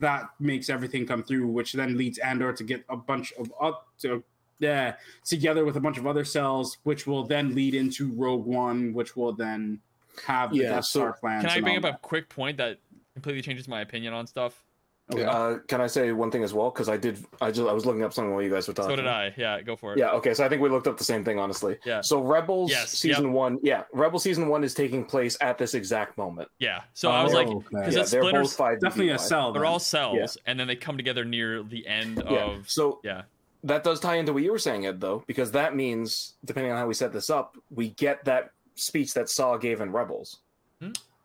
that makes everything come through, which then leads Andor to get a bunch of up to yeah together with a bunch of other cells, which will then lead into Rogue One, which will then have the Yeah, Death so Star plans. can I bring all up a quick point that completely changes my opinion on stuff? Okay. Uh, can I say one thing as well? Because I did. I just I was looking up something while you guys were talking. So did I. Yeah, go for it. Yeah. Okay. So I think we looked up the same thing, honestly. Yeah. So Rebels Yes, season one. Yeah. Rebel season one is taking place at this exact moment. Yeah. So I was like, Oh, okay. because yeah, it's they're both five. definitely a cell. they're all cells, and then they come together near the end Yeah. of. So Yeah. that does tie into what you were saying, Ed, though, because that means, depending on how we set this up, we get that speech that Saw gave in Rebels.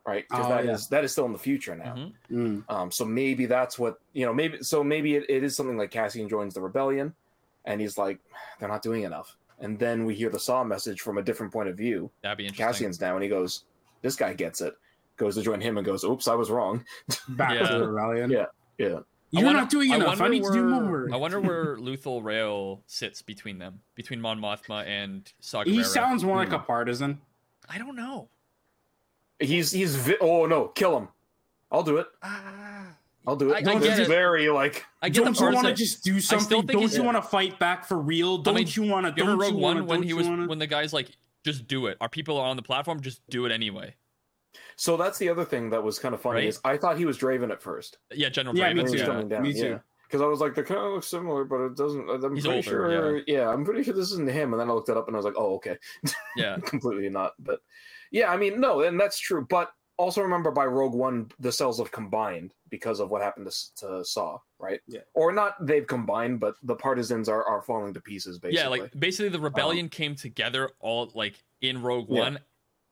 Right? Because Oh, that is yeah. that is still in the future now. Mhm. Mm. Um, so maybe that's what you know. Maybe so. Maybe it, it is something like Cassian joins the rebellion, and he's like, they're not doing enough. And then we hear the Saw message from a different point of view. That'd be interesting. Cassian's now, and he goes, "This guy gets it." Goes to join him and goes, "Oops, I was wrong." Back Yeah. to the rebellion. Yeah. Yeah. You're wonder- not doing enough. I, wonder need to do where- more. I wonder where Luthen Rael sits between them, between Mon Mothma and Saw he sounds more like Hmm. a partisan. I don't know. He's he's vi- oh no, kill him. I'll do it. Ah. I'll do it. I- I Don't get It's it. very like I get Don't the you want to just do something? Don't he's- you want to fight back for real? Don't mean, you want to? Don't you want One when he was Wanna... when the guy's like, just do it. Our people are on the platform, just do it anyway. so. That's the other thing that was kind of funny Right? is I thought he was Draven at first. Yeah, General Yeah, Draven. me when he was too. coming down. Me yeah. too. Because I was like, they kind of look similar, but it doesn't. I'm He's pretty older, sure. Yeah. I'm pretty sure this isn't him. And then I looked it up and I was like, oh, okay, Yeah. completely not. But yeah, I mean, no, and that's true. But also remember, by Rogue One, the cells have combined because of what happened to, to Saw, right? Yeah. Or not, they've combined, but the partisans are are falling to pieces. Basically, Yeah, like basically the rebellion came together all like in Rogue Yeah. One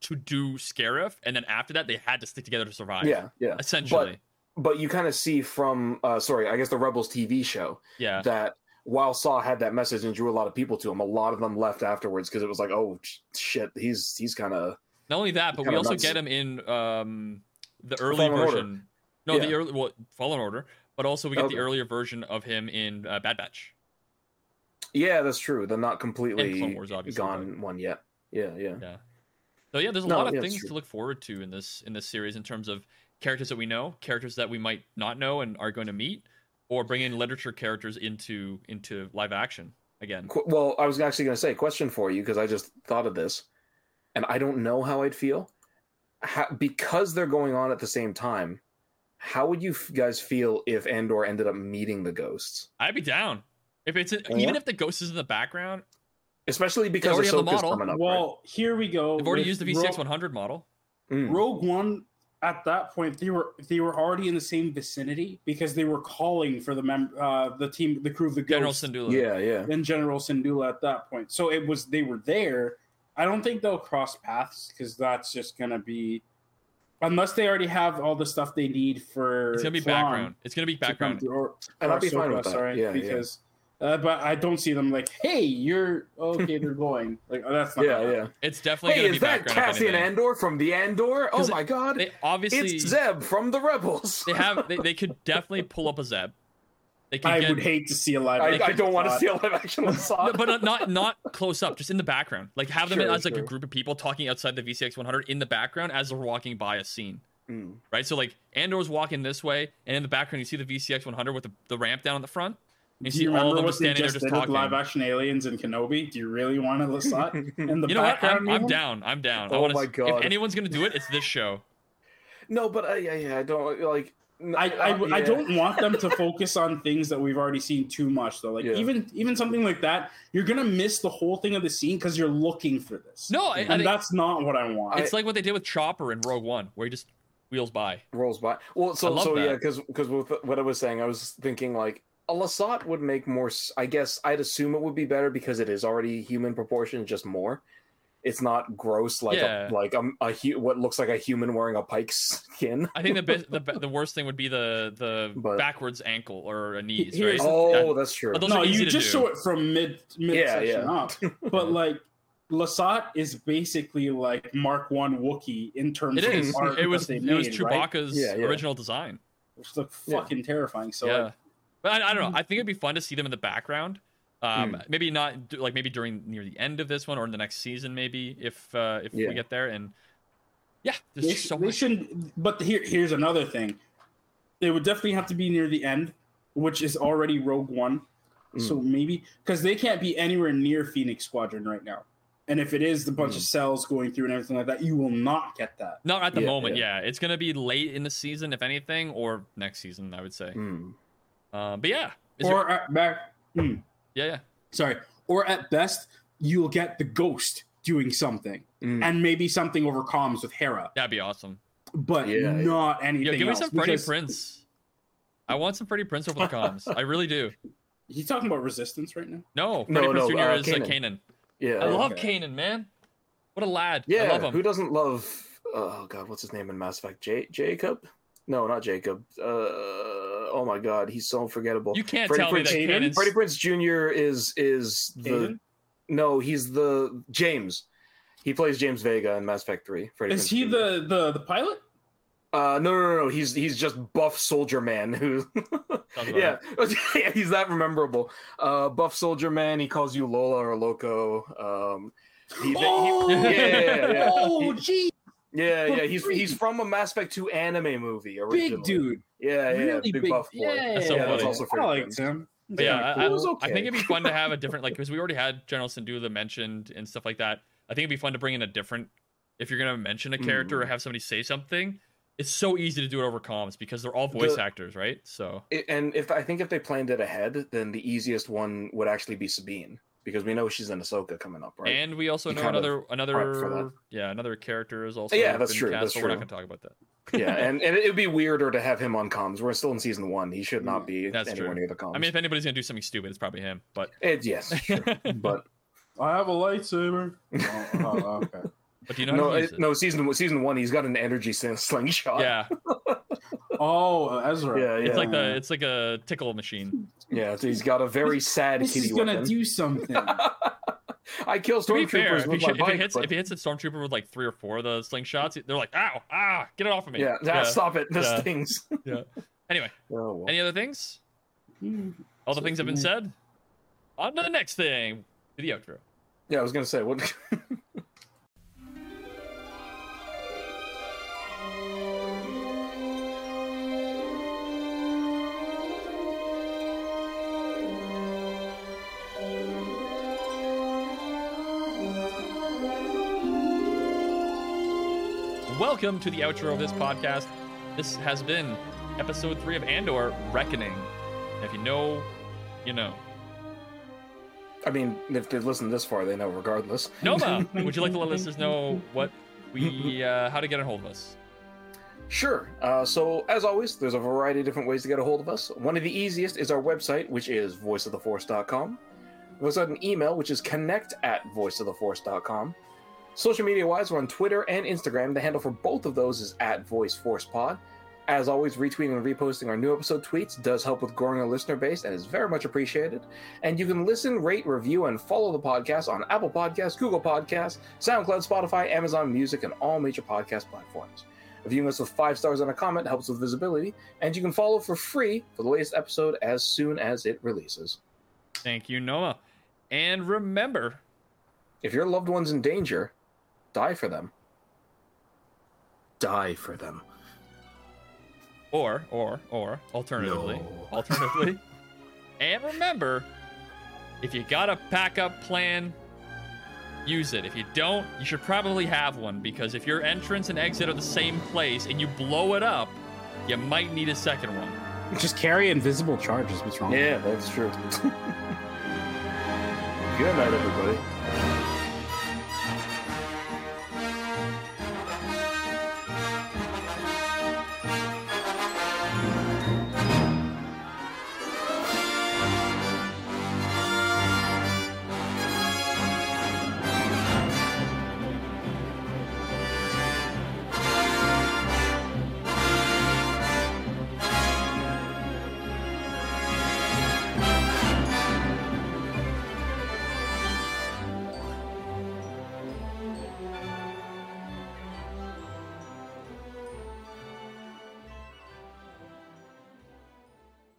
to do Scarif, and then after that they had to stick together to survive. yeah, yeah. Essentially. But you kind of see from, uh, sorry, I guess the Rebels TV show yeah. that while Saw had that message and drew a lot of people to him, a lot of them left afterwards because it was like, oh sh- shit, he's he's kind of Not only that, but we also nuts. get him in um the early Fallen Order. version. No, the early well, Fallen Order, but also we get Okay. the earlier version of him in uh, Bad Batch. yeah, that's true. The not completely Wars, gone one yet. Yeah, yeah. Yeah. So yeah, there's a No, lot of yeah, things to look forward to in this in this series in terms of characters that we know, characters that we might not know and are going to meet, or bring in literature characters into into live action again. Qu- Well, I was actually going to say, question for you because I just thought of this, and I don't know how I'd feel. How, because they're going on at the same time, how would you f- guys feel if Andor ended up meeting the ghosts? I'd be down if it's Yeah. even if the ghost is in the background. Especially because already have the model. coming up. Well, here we go. They've already used the Ro- VCX 100 model. Mm. Rogue One. At that point, they were they were already in the same vicinity because they were calling for the mem- uh, the team, the crew of the General Ghost Syndulla. Yeah, yeah. and General Syndulla at that point. So it was they were there. I don't think they'll cross paths because that's just gonna be unless they already have all the stuff they need for. It's gonna be Thrawn background. It's gonna be background. through, or, And or I'd be fine with that. Sorry, Yeah, yeah. because. Uh, but I don't see them like, hey, you're okay. They're going like oh, that's not Yeah, gonna yeah. It's definitely Hey, gonna be background. is that background. Cassian. Andor from the Andor? Oh 'Cause my god! They obviously It's Zeb from the Rebels. they have they, they could definitely pull up a Zeb. They could I get, would hate to see a live. I, action I don't want to see a live action of Saw. No, but uh, not not close up, just in the background. Like have them Sure, as like a group of people talking outside the VCX 100 in the background as they're walking by a scene, Mm. right? So like Andor's walking this way, and in the background you see the VCX 100 with the, the ramp down in the front. And you Do see you all of remember them what just they standing there just just did with talking. live action aliens in Kenobi? Do you really want to Lasat in the You know what? background? I'm, I'm down. I'm down. I Oh wanna, my God. If anyone's gonna do it, it's this show. No, but I, yeah, yeah, I don't like. N- I, I, uh, I yeah. don't want them to focus on things that we've already seen too much though. Like Yeah. even even something like that, you're gonna miss the whole thing of the scene because you're looking for this. No, I, I and think that's not what I want. it's like what they did with Chopper in Rogue One, where he just wheels by. rolls by. Well, so I love so yeah, because because with what I was saying, I was thinking like a Lasat would make more. I guess I'd assume it would be better because it is already human proportion, just more. It's not gross like Yeah. a like a, a hu- what looks like a human wearing a pike skin. I think the best, the the worst thing would be the the But- backwards ankle or a knees, right? the- Oh, that's true. No, you just do. show it from mid mid Yeah, section yeah. up. But like Lasat is basically like Mark One Wookie in terms It of is. the art It was that it they was made, right? Chewbacca's Yeah, yeah. original design. Which looked Yeah. fucking terrifying. So yeah, like, but I, I don't know. I think it'd be fun to see them in the background. Um, Hmm. maybe not like maybe during near the end of this one or in the next season, maybe if uh, if Yeah. we get there. And yeah, there's they, so they much. shouldn't. But here, here's another thing. They would definitely have to be near the end, which is already Rogue One. So Hmm. maybe because they can't be anywhere near Phoenix Squadron right now. And if it is the bunch Hmm. of cells going through and everything like that, you will not get that. Not at the Yeah, moment. yeah. Yeah. it's gonna be late in the season, if anything, or next season, I would say. Hmm. Um, but yeah, Is there- or back, hmm, yeah, yeah. sorry, or at best, you'll get the ghost doing something, Mm. and maybe something over comms with Hera, That'd be awesome. but Yeah, yeah. not anything. Yo, give me some Freddie because- Prinze. I want some Freddie Prinze over the comms. I really do. He's talking about resistance right now. No, No, Prinze no, Jr. uh, is uh, Kanan. Kanan. Yeah, I love okay. Kanan, man. What a lad. yeah. I love him. Who doesn't love oh god, what's his name in Mass Effect? J- Jacob? No, not Jacob. Uh, oh my god, he's so unforgettable. You can't Freddie tell Prinze, me that Kanan's... Freddie Prinze Jr. is is the Aiden? no, he's the James. He plays James Vega in Mass Effect Three. Freddie Is Prinze he Jr.. the, the the pilot? Uh, no, no, no, no. He's he's just buff soldier man who. Yeah, yeah, he's that memorable. Uh, buff soldier man. He calls you Lola or Loco. Um, he, he- Oh, yeah, yeah, yeah. oh, He- gee, yeah, yeah. He's Freak. he's from a Mass Effect Two anime movie. Originally. big dude, Yeah, yeah, really big, big. buff boy. Yeah, That's so Yeah, that's also I Freddie liked him. But yeah, I, It was I- okay. I think it'd be fun to have a different like because we already had General Syndulla mentioned and stuff like that. I think it'd be fun to bring in a different. If you're gonna mention a character or Mm. have somebody say something, it's so easy to do it over comms because they're all voice The- actors, right? So It- and if I think if they planned it ahead, then the easiest one would actually be Sabine because we know she's in Ahsoka coming up, right? and we also You know another another yeah another character is also Yeah, that's true, cast, that's so We're not gonna talk about that. yeah, and, and it'd be weirder to have him on comms. We're still in season one. He should not mm, be That's anywhere true. near the comms. I mean, if anybody's gonna do something stupid, it's probably him. But it, yes, sure. but I have a lightsaber. Oh, oh, oh, okay. but do you know how no, to uh, use it- it? no. Season season one, he's got an energy slingshot. Yeah, Oh, uh, Ezra. yeah, yeah. it's like the it's like a tickle machine. yeah. So he's got a very sad This kitty is gonna weapon. do something. I kill To be fair, stormtroopers if, he with sh- my if bike. it hits but- if he hits a stormtrooper with like three or four of the slingshots, they're like, "Ow, ah, get it off of me!" yeah, ah, stop it. This Yeah. stings. Anyway, Oh, well. any other things? Hmm. All the things have been said. On to the next thing. To the outro. Yeah, I was gonna say what. Welcome to the outro of this podcast. This has been episode three of Andor Reckoning. If you know, you know. I mean, if they listen this far, they know regardless. Noma, would you like to let listeners know what we uh, how to get a hold of us? Sure. Uh, so, as always, there's a variety of different ways to get a hold of us. One of the easiest is our website, which is voiceoftheforce.com. We also have an email, which is connect at voiceoftheforce.com. Social media wise, we're on Twitter and Instagram. The handle for both of those is at VoiceForcePod. As always, retweeting and reposting our new episode tweets does help with growing our listener base and is very much appreciated. And you can listen, rate, review, and follow the podcast on Apple Podcasts, Google Podcasts, SoundCloud, Spotify, Amazon Music, and all major podcast platforms. Reviewing us with five stars and a comment helps with visibility, and you can follow for free for the latest episode as soon as it releases. Thank you, Noma. And remember, If your loved one's in danger, die for them. Die for them. or or or alternatively, No. alternatively, and remember, if you got a backup plan, use it. If you don't, you should probably have one because if your entrance and exit are the same place and you blow it up, you might need a second one. Just carry invisible charges. What's wrong? Yeah, that's true. Good night, everybody.